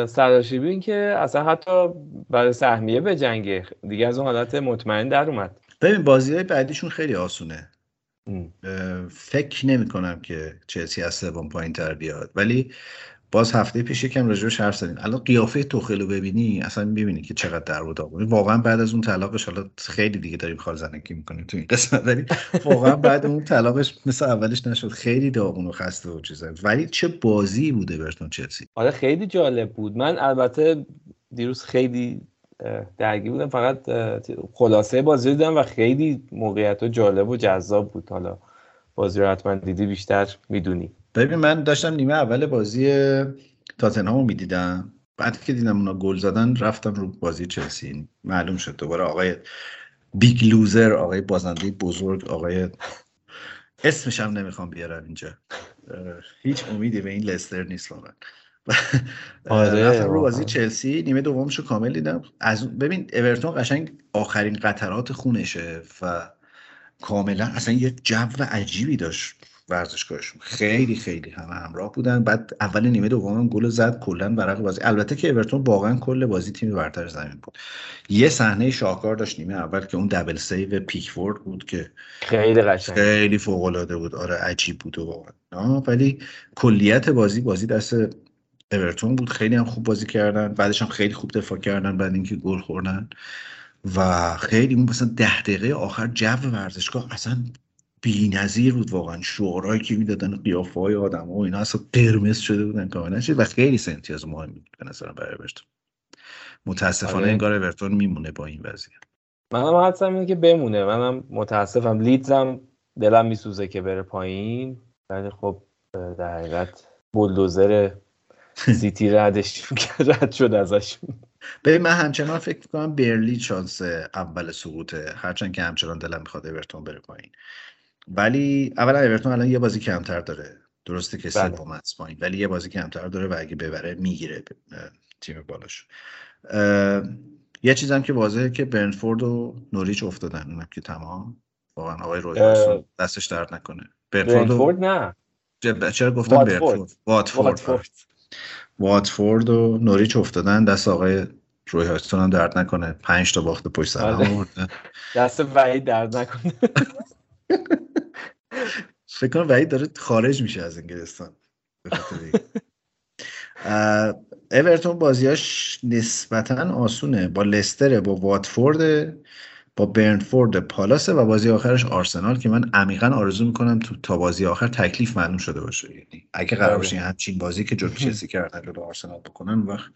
سراشیبی این که اصلا حتی برای سهمیه به جنگه دیگه از اون حالت مطمئن در اومد. ببین بازی های بعدیشون خیلی آسونه. ام. فکر نمی کنم که چلسی از سوم پایین تر بیاد. ولی باز هفته پیش یکم راجبش حرف زدیم. الان قیافه توخل رو ببینی اصلا می‌بینی که چقدر در و واقعا بعد از اون طلاقش حالا خیلی دیگه داریم خال زنکی می‌کنیم تو این قسمت ولی واقعا بعد اون طلاقش مثل اولش نشد. خیلی داغون و خسته و چیزا. ولی چه بازی بوده برتون چلسی؟ آره خیلی جالب بود. من البته دیروز خیلی درگیر بودم. فقط خلاصه بازی دیدم و خیلی موقعیت جالب و جذاب بود. حالا بازی رو حتما دیدی بیشتر می‌دونی. ببین من داشتم نیمه اول بازی تاتنهام رو می‌دیدم. بعد که دیدم اونا گل زدن رفتم رو بازی چلسی. معلوم شد دوباره آقای big loser آقای بازنده بزرگ آقای اسمش هم نمی‌خوام بیارم اینجا. هیچ امیدی به این لستر نیست واقعا. آره، رفتم رو بازی. چلسی نیمه دومش رو کامل دیدم. از ببین اورتون قشنگ آخرین قطرات خونشه و کاملا اصلا یه جو عجیبی داشت. ورزشگاهشون. خیلی خیلی همه همراه بودن. بعد اول نیمه دوم هم گل زد کلا ورق بازی. البته که اورتون واقعا کل بازی تیم برتر زمین بود. یه صحنه شاهکار داشت نیمه اول که اون double save پیکفورد بود که خیلی قشنگ. خیلی فوق العاده بود. آره عجیب بود واقعا. ولی کلیت بازی بازی دست اورتون بود. خیلی هم خوب بازی کردن. بعدش هم خیلی خوب دفاع کردن بعد اینکه گل خوردن. و خیلی اون مثلا ده دقیقه آخر جو ورزشگاه اصلا بی‌نظیر بود واقعا. شعارهایی که می‌دادن قیافه های آدم و اینا اصلا قرمز شده بودن کاملا. چیز و خیلی سه امتیاز مهمی بود به نظرم برای اورتون. متاسفانه آره. انگار اورتون میمونه با این وضعیت. منم حدسم اینه که بمونه. منم متاسفم. لیدزم دلم میسوزه که بره پایین. ولی خب در حقیقت بولدوزر سیتی ردش رد شد ازش. ببین من همچنان فکر می‌کنم برلی شانس اول سقوطه. هرچند که همچنان دلم می‌خواد اورتون بره پایین. ولی اولا اورتون الان یه بازی کمتر داره. درسته که بله. سوم است پایین ولی یه بازی کمتر داره و اگه ببره می‌گیره تیم بالاش. یه چیزم که واضحه که برنفورد و نوریچ افتادن اونم که تمام. واقعا آقای روی اه، هادسون دستش درد نکنه. برنفورد و- برنفورد نه. چه- چرا گفتم واتفورد. برنفورد؟ واتفورد. واتفورد. واتفورد. و نوریچ افتادن. دست آقای روی هاستون هم درد نکنه. پنج تا باخت پشت سر هم آره. آورده. دست وحید درد نکنه. فکر کنم وحید داره خارج میشه از انگلستان اورتون بازیاش نسبتا آسونه. با لستر با واتفورد با برنفورد پالاسه و بازی آخرش آرسنال که من عمیقا آرزو می‌کنم تو تا بازی آخر تکلیف معلوم شده باشه. یعنی اگه قرار بله. باشه همچین بازی که جلو چلسی کردن جلو آرسنال بکنن وقت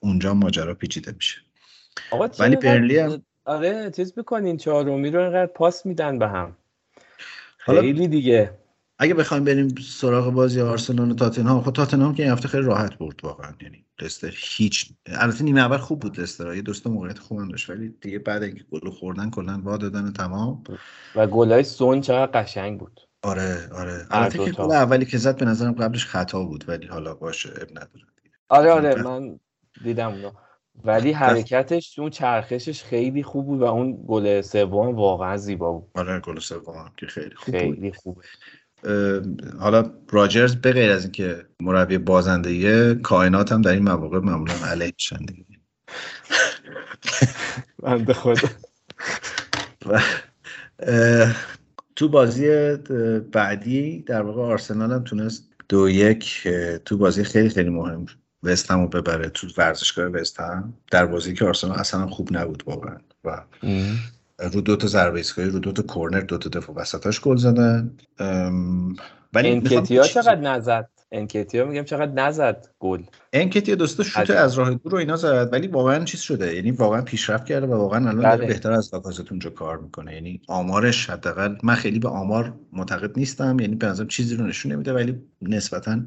اونجا ماجرا پیچیده میشه. ولی برنلی هم آره چیز بکنین چهارمی رو اینقدر پاس میدن به هم. خیلی دیگه. اگه بخوایم بریم سراغ بازی آرسنال و تاتنهام خب تاتنهام که این هفته خیلی راحت برد واقعا. یعنی لستر هیچ البته نیمه اول خوب بود لستر یه دوست موقعیت خوب داشت ولی دیگه بعد اینکه گل خوردن کلا وا دادن تمام. و گلای سون چقدر قشنگ بود. آره آره. البته که. گل اولی که زد به نظرم قبلش خطا بود ولی حالا باشه اب نداره آره آره. من دیدم اونو ولی حرکتش اون چرخشش خیلی خوب بود و اون گل سوم واقعا زیبا بود. آره گل سوم که خیلی خوب خیلی خوبه اه، حالا راجرز به غیر از اینکه مربی بازندگی کائنات هم در این مواقع معمولا علیهشن دیگه. بنده خدا. تو بازی بعدی در واقع آرسنال هم تونست دو یک تو بازی خیلی خیلی مهم وست هم رو ببره تو ورزشگاه وست هم در بازی که آرسنال اصلا خوب نبود واقعا. و رو دو تا ضربه ایستگاهی رو دو تا کورنر دو تا دفاع وسطاش گل زدن. ولی انکتیا چقدر نزد؟ انکتیا میگم چقدر نزد گل. انکتیا دوستا شوت. از راه دور رو اینا زد ولی واقعا چیز شده. یعنی واقعا پیشرفت کرده و واقعا الان داره بله. بهتر از لاکازت اونجا کار می‌کنه. یعنی آمارش حداقل من خیلی به آمار معتقد نیستم یعنی به نظرم چیزی رو نشون نمیده ولی نسبتا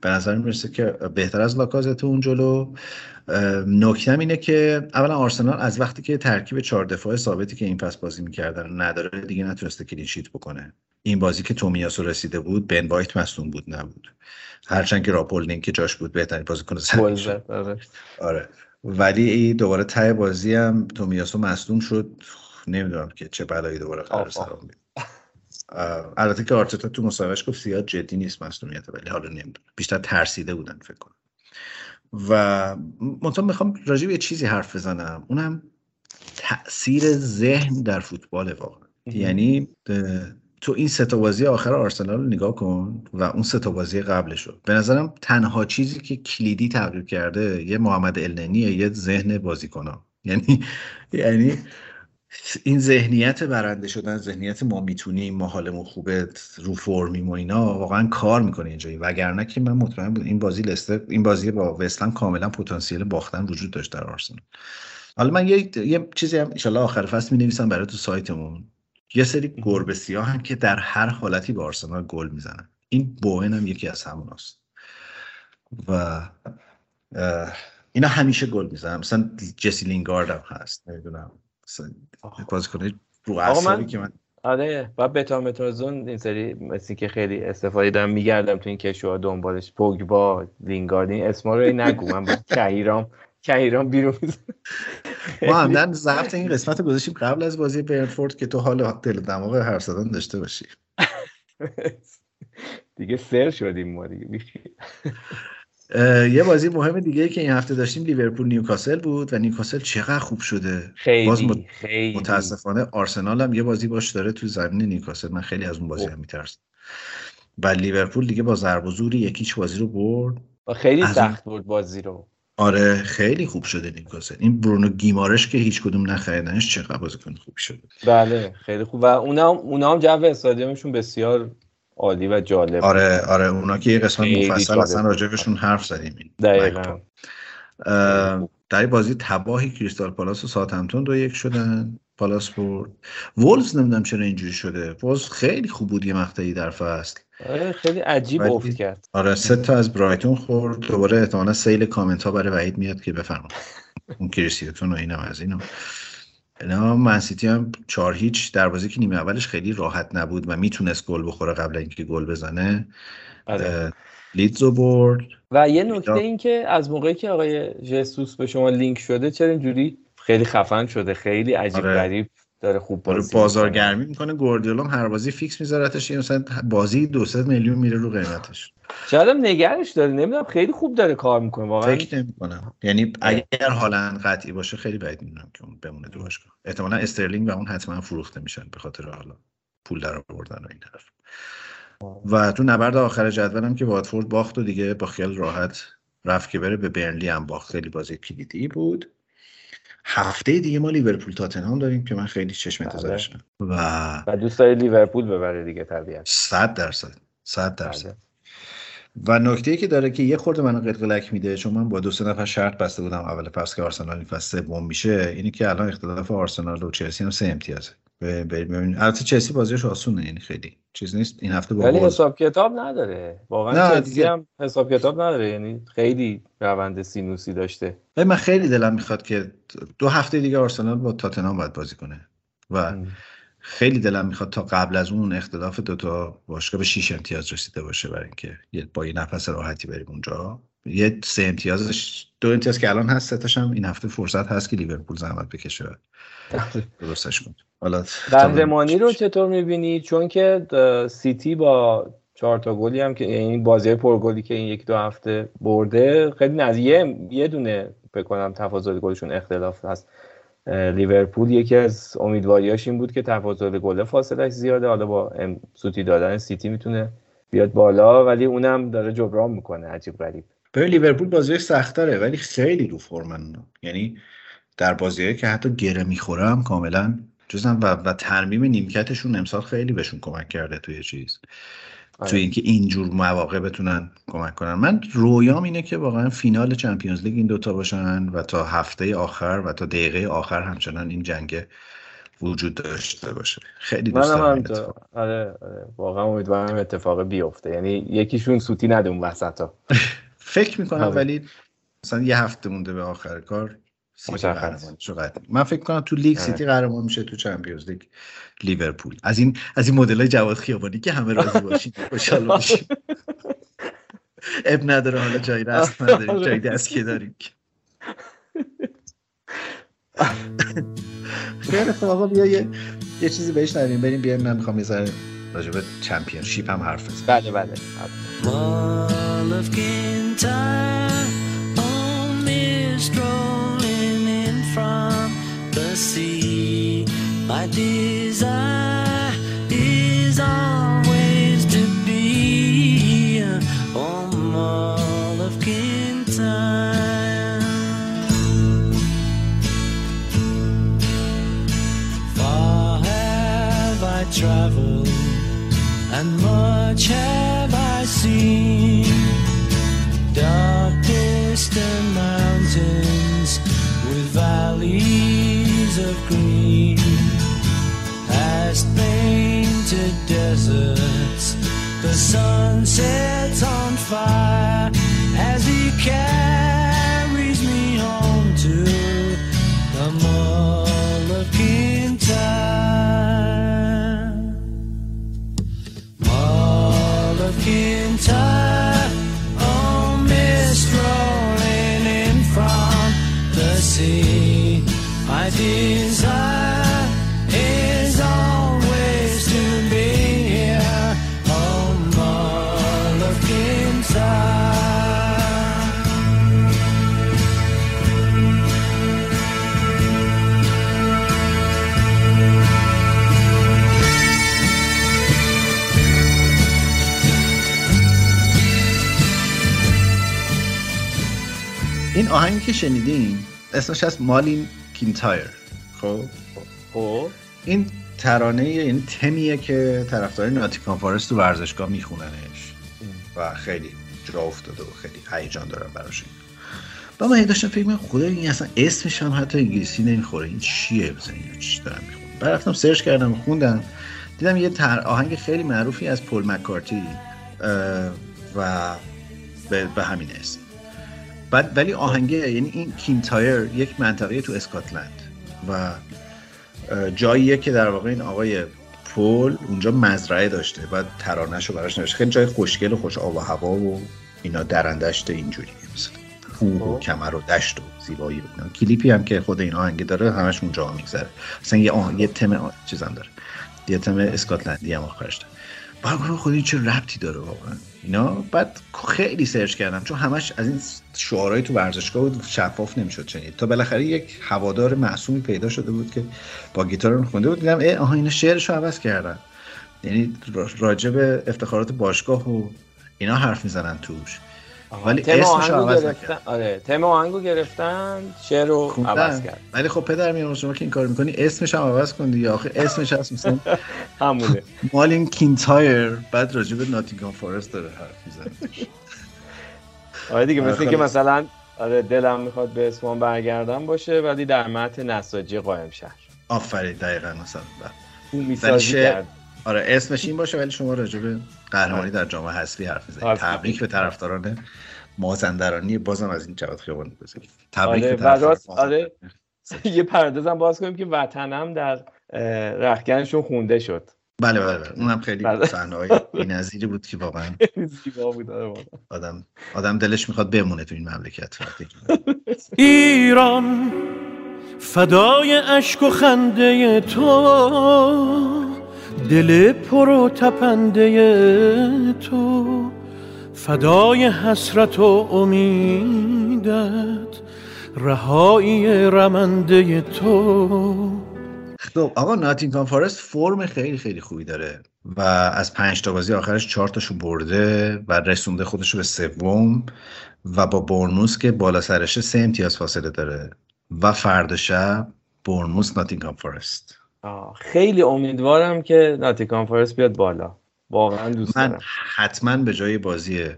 به نظر می‌رسه که بهتر از لاکازت اون جلو. نکتم اینه که اولا آرسنال از وقتی که ترکیب چهار دفاع ثابتی که این فصل بازی می‌کردن نداره دیگه نتونسته clean sheet بکنه. این بازی که تومیاسو رسیده بود بن وایت مصدوم بود نبود. هرچند که راب هولدینگ که جاش بود بهترین بازیکن آره. آره. ولی دوباره ته بازی هم تومیاسو مصدوم شد. نمی‌دونم که چه بلایی دوباره قرار آفا. البته که آرتتا تو مصاحبهش گفت زیاد جدی نیست مصدومیت ولی حالا نمی‌دونم. بیشتر ترسیده بودن فکر کنم. و منتها می‌خوام راجع به یه چیزی حرف بزنم. اونم تاثیر ذهن در فوتبال واقعا. یعنی تو این سه تا بازی آخر آرسنال رو نگاه کن و اون سه تا بازی قبلش رو به نظرم تنها چیزی که کلیدی تغییر کرده یه محمد النینیه یه ذهن بازیکن‌ها یعنی یعنی این ذهنیت برنده شدن ذهنیت ما می‌تونیم ما حالمون خوبه رو فرمیم و اینا واقعا کار می‌کنه اینجایی وگرنه که من مطمئن بود این بازی لستر این بازی با وستهم کاملا پتانسیل باختن وجود داشت در آرسنال. حالا من یه, یه چیزی هم ان آخر فصل می نویسم برای تو سایتمون. یه سری گربه سیاه هم که در هر حالتی به آرسنال گل می‌زنن. این بوئن هم یکی از هموناست. و اینا همیشه گل می‌زنن. مثلا جسی لینگارد هم هست نمی‌دونم. بازیکن رو اعصابی که من آره و بتامتازون این سری مثل که خیلی استفاده دارم میگردم تو این کشوها دنبالش. پوگبا لینگارد این اسما رو نگو. من با کهیرام کهیرام بیرون. ما عمدن ضبط این قسمت رو گذاشتیم قبل از بازی برنفورد که تو حال دل دماغ حرف زدن داشته باشی. دیگه سر شدیم ما دیگه. یه بازی مهم دیگه که این هفته داشتیم لیورپول نیوکاسل بود و نیوکاسل چقدر خوب شده. باز خیلی مت- خیلی. متاسفانه آرسنال هم یه بازی باش داره تو زمین نیوکاسل. من خیلی از اون بازی هم میترسم. و لیورپول دیگه با ضرب و زوری یک هیچ بازی رو برد. و خیلی از سخت بود بازی رو. آره خیلی خوب شده نیوکاسل. این برونو گیمارش که هیچ کدوم نخریدنش چقدر بازیکن خوب شده. بله خیلی خوب. و اونا هم اونا هم جو استادیومشون بسیار عالی و جالب آره آره اونا که یه قسمت مفصل اصلا. راجبشون حرف زدیم. دقیقا. در بازی تباهی کریستال پالاس و ساوثهمپتون دو یک شدن. پالاس برد. وولز نمی‌دونم چرا اینجوری شده. وولز خیلی خوب بود یه مقطعی در فصل. آره خیلی عجیب ولی- افت کرد. آره سه تا از برایتون خورد. دوباره احتمالا سیل کامنت ها برای وحید میاد که بفرما اون کریستیتون و اینم از اینو اینا منسیتی هم چهار هیچ در بازی که نیمه اولش خیلی راحت نبود و می‌تونست گل بخوره قبل اینکه گل بزنه آره. اه، لیدزو برد و یه نکته این که از موقعی که آقای جسوس به شما لینک شده چرا اینجوری خیلی خفن شده خیلی عجیب آره. غریب داره خوب بازی. بازارگرمی می‌کنه گوردیولا هم هر بازی fix میذارتش یه مثلا بازی دو سه میلیون میره رو قیمتش. شاید هم نگهش داره نمی‌دونم خیلی خوب داره کار می‌کنه واقعا. فکر نمی‌کنم. یعنی اگر حالا قطعی باشه خیلی بعید می‌دونم که اون بمونه تو باشگاه. احتمالا استرلینگ و اون حتما فروخته میشن به خاطر حالا پول در آوردن و این طرف و تو نبرد آخر جدولم که واتفورد باخت و دیگه با خیال راحت رفت که بره به برنلی هم باخت. خیلی بازی کلیدی بود. هفته دیگه ما لیورپول تاتنهام داریم که من خیلی چشم انتظارشم و و دوست داره لیورپول ببره دیگه طبیعت 100 درصد. 100 درصد. و نکته ای که داره که یه خورده منو قلقلک میده چون من با دو سه نفر شرط بسته بودم اول فصل که آرسنال این فصل سوم میشه اینی که الان اختلاف آرسنال و چلسی هم سه امتیازه. بریم. ببینیم البته چلسی بازیش آسونه یعنی خیلی چیز نیست. این هفته با ولی حساب کتاب نداره. واقعا نه، چلسی دیگه. هم حساب کتاب نداره یعنی خیلی روند سینوسی داشته. من خیلی دلم می‌خواد که دو هفته دیگه آرسنال با تاتنهام باید بازی کنه. و خیلی دلم می‌خواد تا قبل از اون اختلاف دوتا باشگاه به 6 امتیاز رسیده باشه برای اینکه با یه نفس راحتی بریم اونجا. یه سه امتیازش دو امتیاز که الان هست ستاش هم این هفته فرصت هست که لیورپول زحمت بکشه. و درستش کنه حالا قهرمانی رو چطور می‌بینی؟ چون که سیتی با چهار تا گلی هم که این بازی پرگلی که این یک دو هفته برده خیلی نزدیک. یه دونه فکر کنم تفاضل گلشون اختلاف هست. لیورپول یکی از امیدواریاش این بود که تفاضل گل فاصلش زیاده. حالا با سوتی دادن سیتی می‌تونه بیاد بالا ولی اونم داره جبران می‌کنه عجیب غریب. ببین لیورپول بازی سختره ولی خیلی رو فرمن یعنی در بازیهایی که حتی گره می‌خورم کاملا جزن و, و ترمیم نیمکتشون امسال خیلی بهشون کمک کرده توی چیز. آره. توی اینکه اینجور مواقع بتونن کمک کنن. من رویام اینه که واقعا فینال چمپیونز لیگ این دوتا باشن و تا هفته آخر و تا دقیقه آخر همچنان این جنگ وجود داشته باشه. خیلی دوست دارم. آره آره. واقعا امیدوارم اتفاق بیفته. یعنی یکیشون سوتی نده اون وسطا. فکر می‌کنم آره. ولی مثلا یه هفته مونده به آخر کار سیتی. قهرمان. من فکر کنم تو لیگ آره. سیتی قهرمان میشه تو چمپیونز لیگ لیورپول. از این از این مدل های جواد خیابانی که همه راضی باشید خوشحال باشید اب نداره حالا جایی رست نداریم جایی دست که داریم. خیلی خب آقا بیا یه یه چیزی بهش نداریم بریم بیایم. من می‌خوام یه ذره راجع به چمپیونشیپ هم حرف بزنم. بله بله. Of Kintyre, only in from the sea. My desire is always to be on Mall of Kintyre. Far have I traveled and much have I seen. Dark distant mountains with valleys of green, past painted deserts. The sun sets on fire as he carries این آهنگی که شنیدین اسمش از Mull of Kintyre. خب. خب. این ترانه این تیمیه که طرفدار ناتینگهام فارست تو ورزشگاه میخوننش. و خیلی جا افتاده و خیلی هیجان دارم براش. با من داشتم فکر می‌کردم خدا این اصلا اسمش هم حتی انگلیسی نمی‌خوره. این چیه مثلا؟ اینو چی دارم می‌خونم بعد رفتم search کردم و خوندم. دیدم یه تر... آهنگ خیلی معروفی از پل مک‌کارتنی و به, به همین اسم. بعد ولی آهنگه یعنی این کینتایر یک منطقه تو اسکاتلند. و جاییه که در واقع این آقای پول اونجا مزرعه داشته بعد ترانهشو براش نوشته. خیلی جای خوشگل و خوش آب و هوا و اینا درندشت اینجوری مثل کوه و خب. کمر و دشت و زیبایی و اینا. کلیپی هم که خود این آهنگه داره همش اونجا میگذره. مثلا یه آهنگ یه تم آه... چیزم داره. یه تم اسکاتلندی هم آخرش داره. بعد گفتم خدا این چه ربطی داره واقعا؟ اینا؟ بعد خیلی سرچ کردم چون همش از این شعارهای تو ورزشگاه بود شفاف نمی‌شد شنید تا بالاخره یک هوادار معصومی پیدا شده بود که با گیتار خونده بود. دیدم اه آها اینا شعرش رو عوض کردن. یعنی را- راجع به افتخارات باشگاه و اینا حرف می‌زنن توش. ولی تم اسمش عوض گرفتن؟ آره تم آهنگو گرفتن شعر رو عوض کرد. ولی خب پدر میام شما که این کار می‌کنی اسمش هم عوض کن دیگه. آخه اسمش هست مثلا همونه. مالین کینتایر. بعد راجع به ناتینگهام فارست داره حرف می‌زنه. آره دیگه آره، مثل که. مثلا آره دلم می‌خواد به اسمان برگردم باشه ولی در متن نساجی قائم شهر. آفرین دقیقا مثلا. بله. اون می‌سازی کرد. آره اسمش این باشه ولی شما راجع به قهرمانی در جام حذفی حرف حرف تبریک به طرفداران مازندرانی. بازم از این جواد خیابانی بزنید. تبریک آره به طرفداران آره. یه پردازم باز کنیم که وطنم در اه، رختکنشون خونده شد. بله بله بله. اونم خیلی بله. صحنه های بی‌نظیری بود که واقعا زیبا بود آره. آدم آدم دلش می‌خواد بمونه تو این مملکت ایران فدای اشک و خنده تو. دل پر و تپنده تو فدای حسرت و امیدت رهایی رمنده تو. خب آقا ناتینگهام فارست فرم خیلی خیلی خوبی داره و از پنج تا بازی آخرش چهار تاشو برده و رسونده خودش به سوم و با برنوس که بالا سرشه سه امتیاز فاصله داره و فردا شب برنوس ناتینگهام فارست. آه، خیلی امیدوارم که ناتیکان فارست بیاد بالا. واقعا دوست من دارم. حتما به جای بازی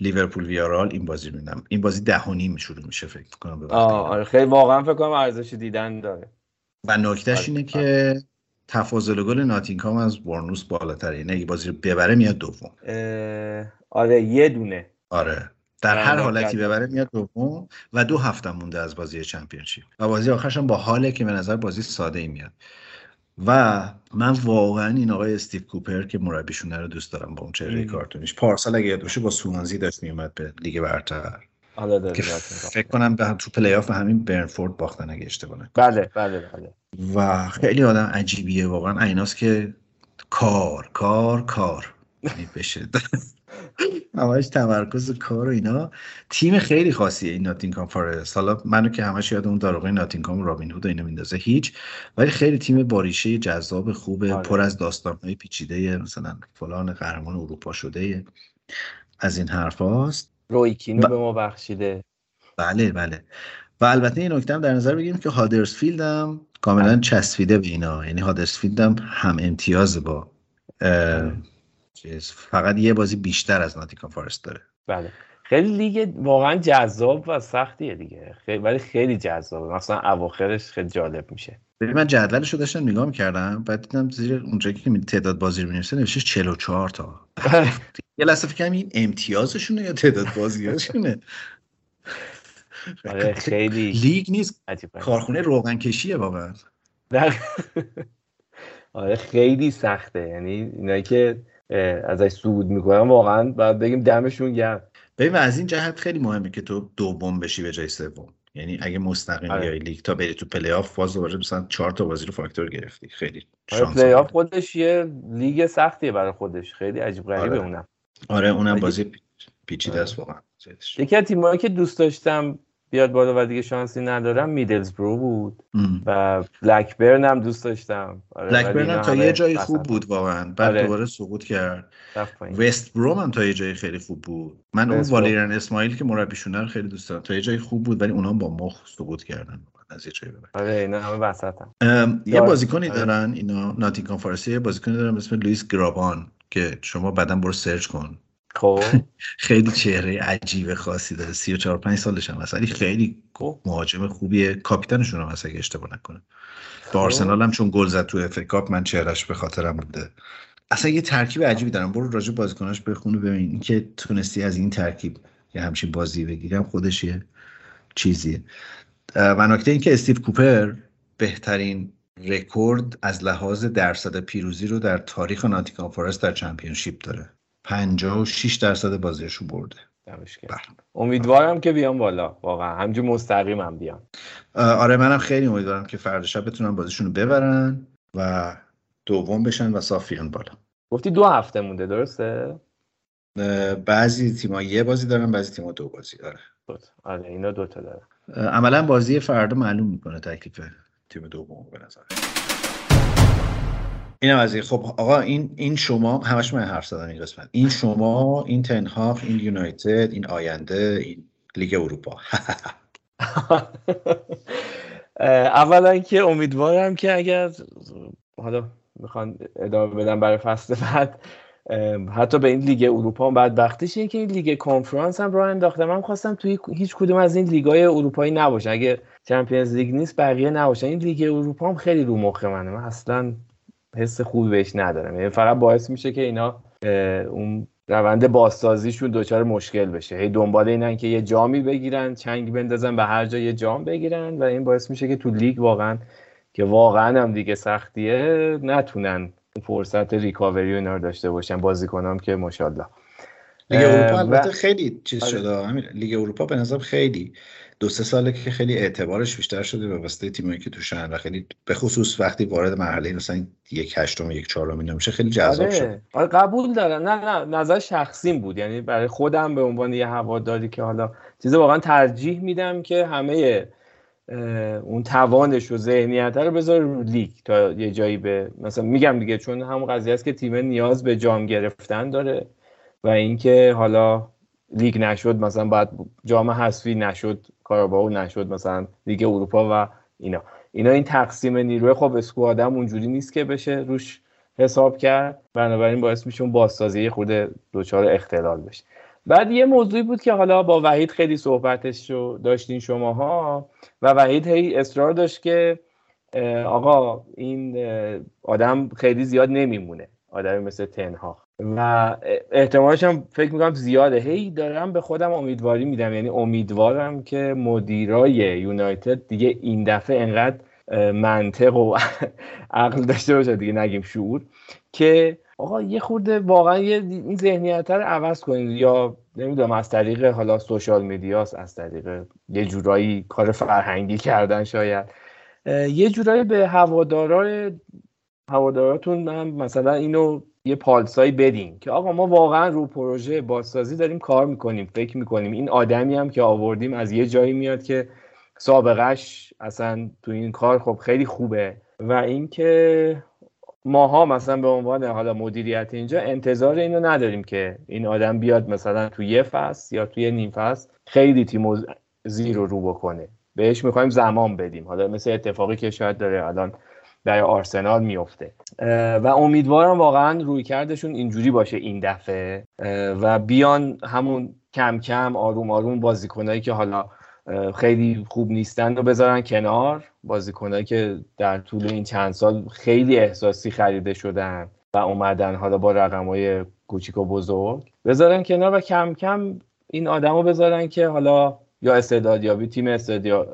لیورپول ویارال این بازی رو میدم این بازی ده و نیم شروع میشه فکر کنم به آه،. آره خیلی واقعا فکر کنم ارزش دیدن داره. و نکتهش. اینه که تفاضل گل ناتینگهام از برنوس بالاتره. یعنی اگه بازی رو ببره میاد دوم. آره یه دونه. آره. در آره، هر حالتی. ببره میاد دوم و دو هفته مونده از بازی چمپیونشیپ. و بازی آخرش هم با حاله که به نظر بازی ساده ای میاد. و من واقعا این آقای استیو کوپر که مربیشونه رو دوست دارم با اون چهره. کارتونیش. پارسال اگه یاد باشه با سوانزی داشت میومد به لیگ برتر. که ناتینگهام. فکر کنم به تو پلی آف همین برنتفورد باختن اگه اشتباه نکنم. بله بله بله. و خیلی آدم عجیبیه واقعا. ایناست که کار کار کار. یعنی بشه. همش تمرکز کار و اینا. تیم خیلی خاصیه این ناتینگهام فارست حالا منو که همش یاد اون داروغه ناتینگهام و رابین هود و اینا میندازه هیچ. ولی خیلی تیم باریشه جذاب خوبه آره. پر از داستانهای پیچیده مثلا فلان قهرمان اروپا شده از این حرف هاست. روی کینو ب- به ما بخشیده. بله بله. و البته این نکته هم در نظر بگیریم که هادرسفیلد هم کاملا چسبیده به اینا. یعنی هادرسفیلد هم هم امتیاز با اه، چیز. فقط یه بازی بیشتر از ناتیکان فارست داره. بله. خیلی لیگ واقعا جذاب و سختیه دیگه. خیلی ولی خیلی جذابه. مثلا اواخرش خیلی جالب میشه. ببین من جدولش رو داشتم نگاه می‌کردم بعد دیدم زیر اونجایی که تعداد بازی رو می‌نویسه نوشته 44 تا. یه لحظه فکر این امتیازشونه یا تعداد بازیاشونه؟ آره خیلی لیگ نیست. کارخونه روغن کشیه واقعا. آره خیلی سخته. یعنی اینایی که ازش صعود می‌کنن واقعا باید بگیم دمشون گرم ببین از این جهت خیلی مهمه که تو دوم بشی به جای سوم یعنی اگه مستقیم آره. بیای لیگ تا بری تو پلی آف باز دوباره مثلا چهار تا بازی رو فاکتور گرفتی خیلی آره شانس پلی آف. خودش یه لیگ سختیه برای خودش خیلی عجیب غریبه آره. اونم آره اونم. بازی پی- پیچیده آره. است واقعا. یکی از تیمایی که دوست داشتم بیاد بالا و دیگه شانسی ندارم میدلزبرو بود ام. و بلکبرن هم دوست داشتم آره بلکبرن تا یه جایی خوب بود واقعا بعد آره. دوباره سقوط کرد. وست بروم هم تا یه جایی خیلی خوب بود من اون. والرین اسماعیل که مربیشونه رو خیلی دوست دارم تا یه جایی خوب بود ولی اونا با مخ سقوط کردن از یه جایی. آره اینا همه وسط هم ام، یه بازیکنی آره. دارن اینا ناتینگهام فارست یه بازیکنی دارن به اسم لوئیس گرابان که شما بعدا برو سرچ کن خب. خیلی چهره عجیب خاصی داره. 34 5 سالش هم هست. ولی خیلی خب. مهاجم خوبیه. کاپیتانشون هم هست اگه اشتباه نکنم با آرسنال هم چون گل زد تو FA Cup من چهرش به خاطرم بوده. اصلا یه ترکیب عجیبی دارم. برو راجع بازیکناش بخون و ببین. اینکه تونستی از این ترکیب یه همچین بازی بگیرم خودش یه چیزیه. و نکته این که استیو کوپر بهترین رکورد از لحاظ درصد پیروزی رو در تاریخ ناتیکام فارست در چمپیونشیپ داره. 56 درصد بازیشو برده. بله. امیدوارم که بیام بالا. واقعا. همجور مستقیم هم بیام آره منم خیلی امیدوارم که فردا شب بتونن بازیشون رو ببرن و دوم بشن و صافیان بالا. گفتی دو هفته مونده درسته؟ بعضی تیم‌ها یه بازی دارن بعضی تیم‌ها دو بازی داره بود. آره اینا دوتا داره عملا بازی فردا معلوم می‌کنه تکلیف تیم دوم به نظر. اینم از این. خب آقا این این شما همش من حرف زدم این قسمت. این شما این تنهاق این یونایتد این آینده این لیگ اروپا. اولا که امیدوارم که اگر حالا می‌خوان ادامه بدم برای فصل بعد حتی به این لیگ اروپا هم بدبختیش اینه که این لیگ کنفرانس هم راه انداخته. من خواستم توی هیچ کدوم از این لیگای اروپایی نباشن اگه Champions League نیست بقیه نباشن این لیگ اروپا هم خیلی رو مخ منه. من اصلا حس خوبی بهش ندارم. یعنی فقط باعث میشه که اینا اون روند بازسازیشون دچار مشکل بشه. هی دنبال اینن که یه جامی بگیرن چنگ بندازن به هر جا یه جام بگیرن و این باعث میشه که تو لیگ واقعا که واقعا هم دیگه سختیه نتونن فرصت ریکاوری و اینا رو داشته باشن. بازیکنام که ماشاءالله. لیگ اروپا البته خیلی چیز آره. شده. لیگ اروپا به نظر خیلی دو سه ساله که خیلی اعتبارش بیشتر شده به واسطه تیمایی که توشن و خیلی به خصوص وقتی وارد مرحله مثلا یک هشتم یک چهارم اینا میشه خیلی جذاب آره. شد. آره قبول دارم. نه نه نظر شخصیم بود. یعنی برای خودم به عنوان یه هواداری که حالا چیز واقعا ترجیح میدم که همه اون توانش و ذهنیت رو بذاره رو لیگ. تا یه جایی به مثلا میگم دیگه چون همون قضیه است که تیم نیاز به جام گرفتن داره و اینکه حالا لیگ نشد مثلا بعد جام حذفی نشد کاراباو نشد مثلا لیگ اروپا و اینا. اینا این تقسیم نیروی خب اسکوادم اونجوری نیست که بشه روش حساب کرد. بنابراین باعث میشه اون بازسازی خود دچار اختلال بشه. بعد یه موضوعی بود که حالا با وحید خیلی صحبتش رو داشتین شماها و وحید هی اصرار داشت که آقا این آدم خیلی زیاد نمیمونه. آدمی مثل تنها. و احتمالش هم فکر می‌کنم زیاده. هی دارم به خودم امیدواری میدم. یعنی امیدوارم که مدیرای یونایتد دیگه این دفعه انقدر منطق و عقل داشته باشه دیگه نگیم شعور که آقا یه خورده واقعا یه این ذهنیت رو عوض کنید. یا نمی‌دونم از طریق حالا سوشال میدیاست از طریق یه جورایی کار فرهنگی کردن شاید. یه جورایی به هوادارای هواداراتون من مثلا اینو یه پالسایی بدین که آقا ما واقعا رو پروژه بازسازی داریم کار می‌کنیم فکر می‌کنیم. این آدمی هم که آوردیم از یه جایی میاد که سابقش اصلا تو این کار خب خیلی خوبه و اینکه ماها مثلا به عنوان حالا مدیریت اینجا انتظار اینو نداریم که این آدم بیاد مثلا تو یه فصل یا توی نیم فصل خیلی تیم زیر رو رو بکنه. بهش می‌خوایم زمان بدیم. حالا مثل اتفاقی که شاید داره الان برای آرسنال میفته و امیدوارم واقعا روی کردشون اینجوری باشه این دفعه. و بیان همون کم کم آروم آروم بازیکنایی که حالا خیلی خوب نیستن رو بذارن کنار. بازیکنایی که در طول این چند سال خیلی احساسی خریده شدن و اومدن حالا با رقمای کوچیک و بزرگ. بذارن کنار و کم کم این آدمو بذارن که حالا یا استعدادیابی تیم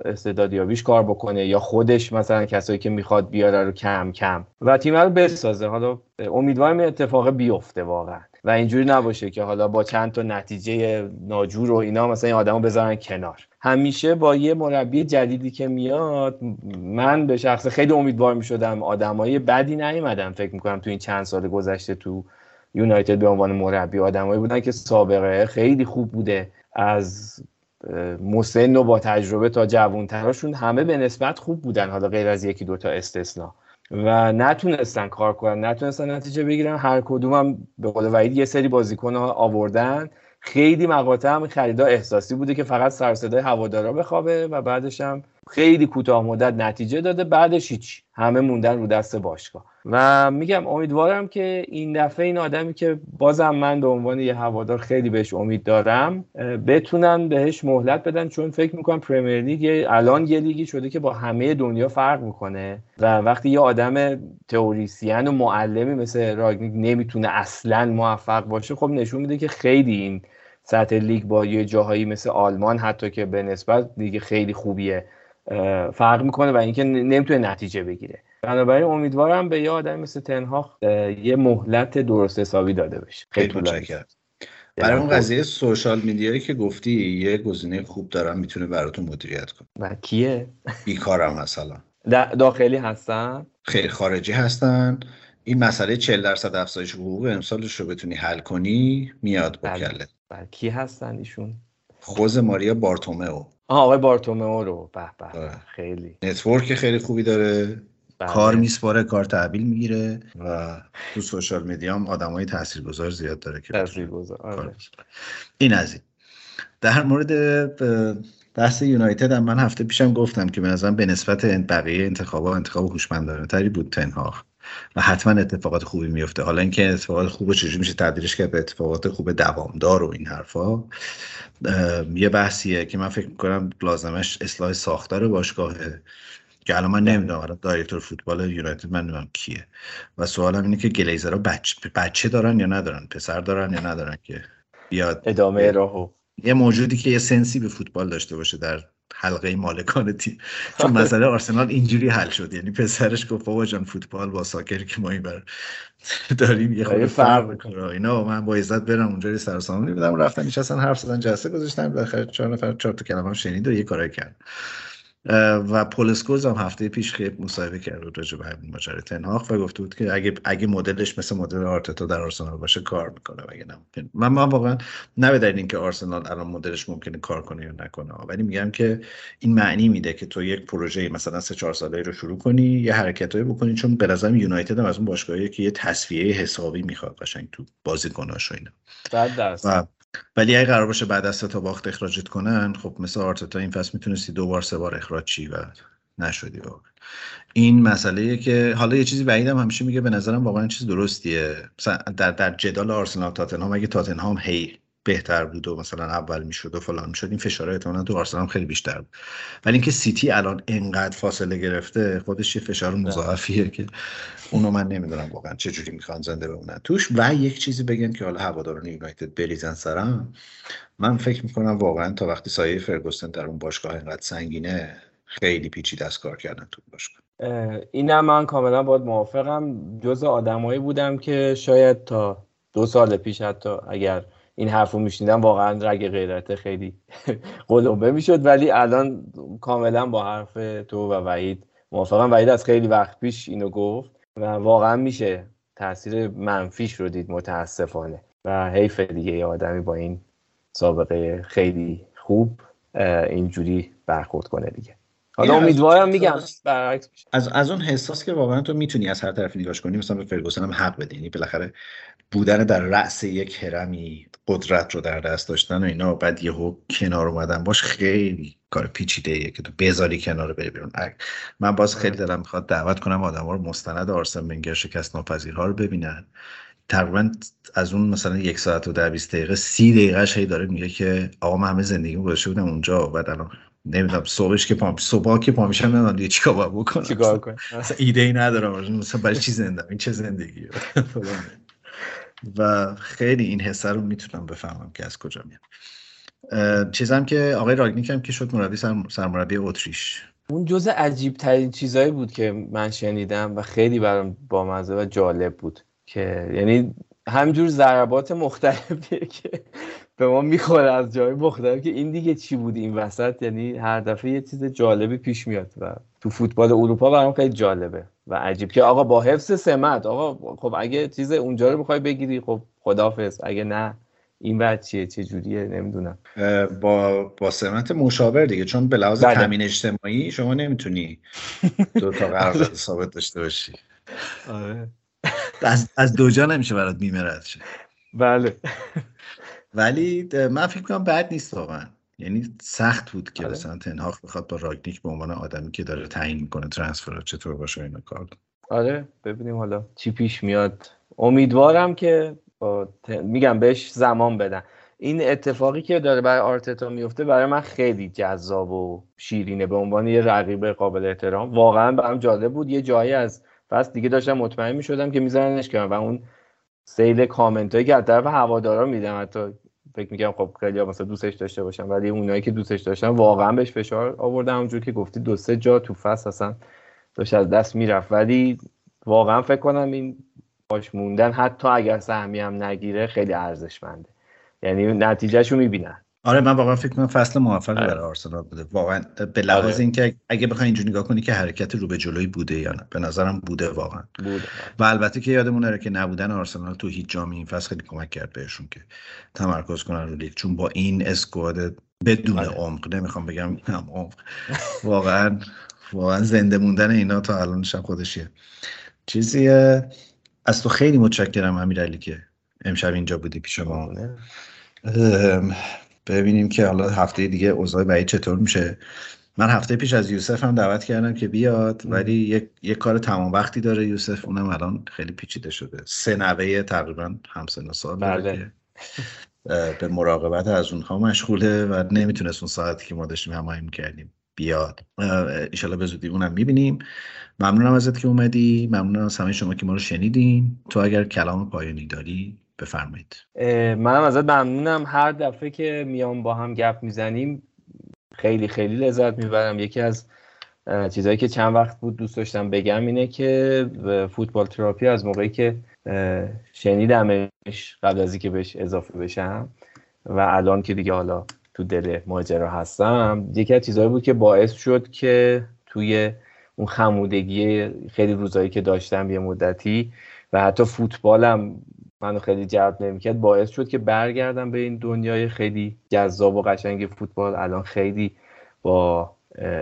استعدادیابیش کار بکنه یا خودش مثلا کسایی که می‌خواد بیاره رو کم کم. و تیم رو بسازه. حالا امیدوارم اتفاق بیفته واقعا. و اینجوری نباشه که حالا با چند تا نتیجه ناجور و اینا مثلا این آدمو بذارن کنار. همیشه با یه مربی جدیدی که میاد من به شخص خیلی امیدوار می‌شدم آدمای بدی نیومدن. فکر می‌کنم تو این چند سال گذشته تو یونایتد به عنوان مربی آدمایی بودن که سابقه خیلی خوب بوده. از مسن و با تجربه تا جوانتراشون همه به نسبت خوب بودن حالا غیر از یکی دوتا استثنا. و نتونستن کار کنن نتونستن نتیجه بگیرن. هر کدوم هم به قول وحید یه سری بازیکن آوردن. خیلی مقاطع هم خریدا احساسی بوده که فقط سر صدای هوادارا بخوابه و بعدش هم خیلی کوتاه مدت نتیجه داده. بعدش هیچ همه موندن رو دست باشگاه. و میگم امیدوارم که این دفعه این آدمی که بازم من به عنوان یه هوادار خیلی بهش امید دارم بتونن بهش مهلت بدن چون فکر می‌کنم Premier League الان یه لیگی شده که با همه دنیا فرق می‌کنه و وقتی یه آدم تئوریسین و معلمی مثل رانگنیک نمی‌تونه اصلا موفق باشه خب نشون میده که خیلی این سطح لیگ با یه جاهایی مثل آلمان حتی که به نسبت لیگ خیلی خوبیه فرق می‌کنه و اینکه نمی‌تونه نتیجه بگیره. بنابراین امیدوارم به یه آدم مثل تن هاخ یه مهلت درست حسابی داده بشه. خیلی متشکرم. برای اون قضیه social media یی که گفتی یه گزینه خوب دارم می‌تونه براتون مدیریت کنه و کیه؟ بیکارم مثلا. داخلی هستن؟ خیلی خارجی هستن. این مسئله 40 درصد افزایش حقوق امسالش رو بتونی حل کنی میاد با بله. کله. بله کی هستن ایشون؟ خوزپ ماریا بارتومئو. آه آقای بارتومئو رو. به به. آره. خیلی. network خیلی خوبی داره. بله. کار میسپاره کار تحویل می‌گیره و تو سوشال میدیا هم آدمای تاثیرگذار زیاد داره که تاثیرگذار آره. این از این در مورد بحث یونایتد هم من هفته پیشم گفتم که به نظرم به نسبت بقیه انتخابات انتخاب هوشمندانه تری بود تنهاخ و حتما اتفاقات خوبی میفته حالا اینکه اتفاقات خوب چجوری میشه تبدیلش کرد به اتفاقات خوب دوامدار و این حرفا یه بحثیه که من فکر می‌کنم لازمش اصلاح ساختار باشگاهه که الان من نمی‌دونم دایرکتور فوتبال یونایتد من نمی‌دونم کیه. و سوالم اینه که گلیزرها بچه, بچه دارن یا ندارن؟ پسر دارن یا ندارن که بیاد؟ ادامه راهو. یه موجودی که یه سنسی به فوتبال داشته باشه در حلقه مالکان تیم. چون مسئله آرسنال اینجوری حل شد. یعنی پسرش گفت بابا جان فوتبال با ساکر که ما این بر داریم یه خود فرق می‌کنه. اینا من با عزت برم اونجا یه سر بدم رفتن نشستن حرف زدن جلسه گذاشتن بالاخره چهار نفر چهار تا کلمه هم شنید و یه کارای کرد و پولسکوز هم هفته پیش خیلی مصاحبه کرد راجع به همین ماجرای تنهاخ و گفته بود که اگه اگه مدلش مثل مدل آرتتا در آرسنال باشه کار می‌کنه اگه نه من من واقعا نه اینکه آرسنال الان مدلش ممکنه کار کنه یا نکنه ولی میگم که این معنی میده که تو یک پروژه مثلا سه چهار ساله رو شروع کنی یه حرکتایی بکنی چون به نظرم یونایتد هم از اون باشگاهیه که یه تصفیه حسابی می‌خواد قشنگ تو بازیکناش و اینا. بعد ولی اگه قرار باشه بعد از تا باخت اخراجت کنن خب مثل آرتتا این فصل می‌تونستی دو بار سه بار اخراج چی و نشدی واقعا. این مسئله که حالا یه چیزی بعیدم همیشه میگه به نظرم واقعا چیز درستیه. در در جدال آرسنال تاتنهام اگه تاتنهام هی بهتر بود و مثلا اول می‌شد و فلان می‌شد. این فشار احتمالاً تو آرسنال خیلی بیشتر بود. ولی اینکه سیتی الان انقدر فاصله گرفته خودش یه فشار مضاعفیه که اونو من نمی‌دونم واقعا چه جوری می‌خوان زنده بمونن. توش و یک چیزی بگن که حالا هواداران یونایتد بریزن سرم. من فکر می‌کنم واقعا تا وقتی سایه فرگوسن در اون باشگاه انقدر سنگینه خیلی پیچیده از کار کردن تو باشگاه. اینم من کاملا باید موافقم. جز آدمایی بودم که شاید تا دو سال پیش حتی اگر این حرف رو میشنیدم واقعا رگ غیرت خیلی قلمبه می‌شد. ولی الان کاملا با حرف تو و وحید موافقم. وحید از خیلی وقت پیش اینو گفت و واقعا میشه تاثیر منفیش رو دید متاسفانه. و حیف دیگه یه آدمی با این سابقه خیلی خوب اینجوری برخورد کنه دیگه. حالا امیدوارم میگم برعکس از از اون حساس که واقعا تو می‌تونی از هر طرف نگاش کنی مثلا به فرگوسن هم حق بدی. یعنی بالاخره بودن در رأس یک هرمی قدرت رو در دست داشتن و اینا. بعد یهو کنار اومدن باش خیلی کار پیچیده ایه که تو بذاری کنار بری بیرون. من باز خیلی دلم می‌خواد دعوت کنم آدم ها رو مستند آرسن ونگر شکست ناپذیرها رو ببینن. تقریبا از اون مثلا یک ساعت و ده بیست دقیقه سی دقیقه هی داره میگه که آقا من همه زندگی گذاشته بودم اونجا. و بعد الان نمی‌دونم صبحش که پام صبح که پا میشم نمی‌دونم دیگه چیکار باید بکنم. چیکار کنم؟ ایده ای ندارم. مثلا برای چی زنده این چه زندگیه؟ و خیلی این حسه رو می‌تونم بفهمم که از کجا میاد. چیزم که آقای راگنیک هم که شد مربی سرمربی اتریش. اون جزء عجیب ترین چیزایی بود که من شنیدم و خیلی برام بامزه و جالب بود که یعنی همجور ضربات مختلفیه که به ما می‌خوره از جای مختلف که این دیگه چی بود این وسط؟ یعنی هر دفعه یه چیز جالبی پیش میاد و تو فوتبال اروپا برام خیلی جالبه و عجیب که آقا با حفظ سمت آقا خب اگه چیز اونجا رو بخوای بگیری خب خدافظ اگه نه این بعد چیه چه جوریه نمی‌دونم. با با سمت مشاور دیگه چون به لحاظ بله. تامین اجتماعی شما نمی‌تونی دو تا قرارداد ثابت داشته باشی. آره. از از دو جا نمیشه برات بیمه رد شه. بله. ولی من فکر کنم بد نیست واقعا. یعنی سخت بود که مثلا تنهاخ بخواد با راگنیک به عنوان آدمی که داره تعیین می‌کنه ترانسفر چطور باشه اینا کار آره ببینیم حالا چی پیش میاد. امیدوارم که میگم بهش زمان بدن. این اتفاقی که داره برای آرتتا میفته برای من خیلی جذاب و شیرینه. به عنوان یه رقیب قابل احترام. واقعا برام جالب بود. یه جایی از فصل دیگه داشتم مطمئن می‌شدم که میذارنش کنار. و اون سیل کامنت هایی که از طرف هوادارا میدم حتی فکر میگم خب خیلی مثلا دوستش داشته باشم ولی اونایی که دوستش داشتن واقعا بهش فشار آوردم اونجور که گفتی دو سه جا تو فصل اصلا داشت از دست می‌رفت. ولی واقعا فکر کنم این باش موندن حتی اگر سهمی هم نگیره خیلی ارزشمنده. یعنی نتیجهش رو می‌بینن. آره من واقعا فکر کنم فصل موفقی برای آرسنال بوده. واقعا به لحاظ آره. اینکه اگه بخوای اینجوری نگاه کنی که حرکت رو به جلوی بوده یا نه. به نظرم بوده واقعا. بوده. و البته که یادمون نره که نبودن آرسنال تو هیچ جامی این فصل خیلی کمک کرد بهشون که تمرکز کنن رو لیگ. چون با این اسکواد بدون آره. عمق نمی‌خوام بگم هم عمق. واقعا واقعا زنده موندن اینا تا الان شب خودشیه چیزی از تو خیلی متشکرم امیرعلی که امشب اینجا بودی پیش ما. ببینیم که حالا هفته دیگه اوضاع بعید چطور میشه. من هفته پیش از یوسف هم دعوت کردم که بیاد ولی یک, یک کار تمام وقتی داره یوسف اونم الان خیلی پیچیده شده. سه نوه تقریبا همسن سال بله. به مراقبت از اونها مشغوله و نمی‌تونست اون ساعتی که ما داشتیم هماهنگ کردیم بیاد. ایشالا به زودی اونم می‌بینیم. ممنونم ازت که اومدی. ممنونم از همه شما که ما رو شنیدین. تو اگر کلام پایانی داری بفرمایید. منم ازت ممنونم. هر دفعه که میام با هم گپ می‌زنیم خیلی خیلی لذت می‌برم. یکی از چیزهایی که چند وقت بود دوست داشتم بگم اینه که فوتبال تراپی از موقعی که شنیدمش قبل از اینکه بهش اضافه بشم و الان که دیگه حالا تو دل ماجرا هستم یکی از چیزهایی بود که باعث شد که توی اون خمودگی خیلی روزایی که داشتم یه مدتی و حتی فوتبالم منو خیلی جلب نمی‌کرد. باعث شد که برگردم به این دنیای خیلی جذاب و قشنگ فوتبال. الان خیلی با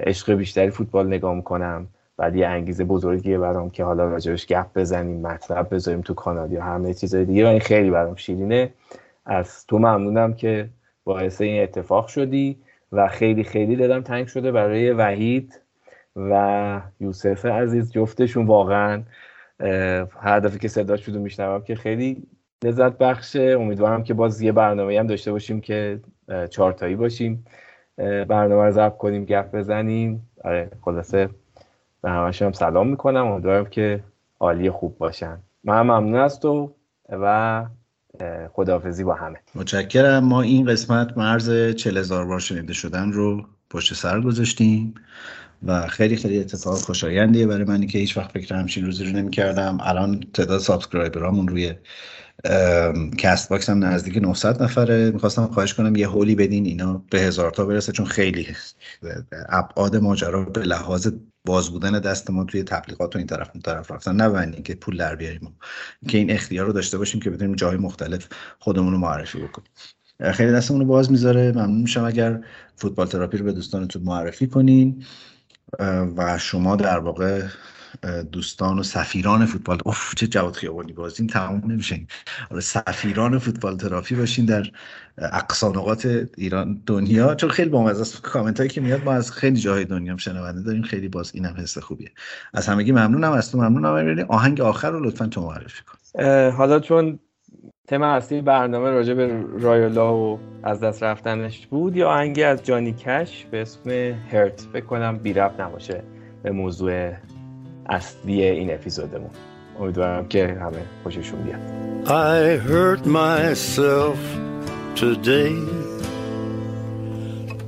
عشق بیشتری فوتبال نگاه می‌کنم. بعد یه انگیزه بزرگیه برام که حالا راجبش گپ بزنیم مطلب بذاریم تو کانال یا همه چیزای دیگه. و این خیلی برام شیرینه. از تو ممنونم که باعث این اتفاق شدی و خیلی خیلی دادم تنگ شده برای وحید و یوسف عزیز جفتشون. واقعا هر دفعه که صدا شده میشنوم که خیلی لذت بخشه. امیدوارم که باز یه برنامه هم داشته باشیم که چارتایی باشیم. برنامه رو ضبط کنیم گپ بزنیم. آره خلاصه به همشون سلام می‌کنم. امیدوارم که عالی خوب باشن. من ممنون از تو و خداحافظی با همه. متشکرم. ما این قسمت مرز چل هزار بار شنیده شدن رو پشت سر گذاشتیم. و خیلی خیلی اتفاق خوشایندیه برای منی که هیچ وقت فکر همچین روزی رو نمی‌کردم. الان تعداد subscriber امون روی Castbox هم نزدیک 900 نفره. می‌خواستم خواهش کنم یه هولی بدین اینا به هزار تا برسه چون خیلی ابعاد ماجرا به لحاظ باز بودن دست ما توی تبلیغات و این طرف اون طرف رفتن. نه که پول در بیاریم که این اختیار رو داشته باشیم که بتونیم جای مختلف خودمون رو معرفی بکنیم. خیلی دستمون رو باز می‌ذاره. ممنون میشم اگر فوتبال تراپی رو به دوستانتون معرفی کنین. و شما در واقع دوستان و سفیران فوتبال اوف چه جواد خیابانی بازین تمام نمیشه. حالا سفیران فوتبال تراپی باشین در اقصانقات ایران دنیا چون خیلی با از کامنت هایی که میاد ما از خیلی جاهای دنیا شنونده داریم. خیلی باز اینم حس خوبیه. از همگی ممنونم. از تو ممنونم. آهنگ آخر رو لطفا تو معرفی کن. حالا چون تم اصلی برنامه راجع به رایولا و از دست رفتنش بود یا آهنگی از جانی کش به اسم هرت؟ فکر کنم بی رفت نباشه به موضوع اصلی این اپیزودمون. امیدوارم که همه خوششون بیاد. I hurt myself today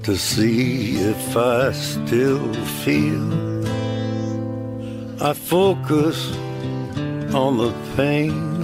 to see if I still feel. I focus on the pain.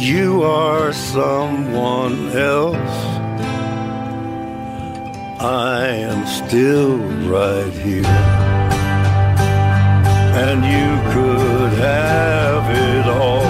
You are someone else. I am still right here. And you could have it all.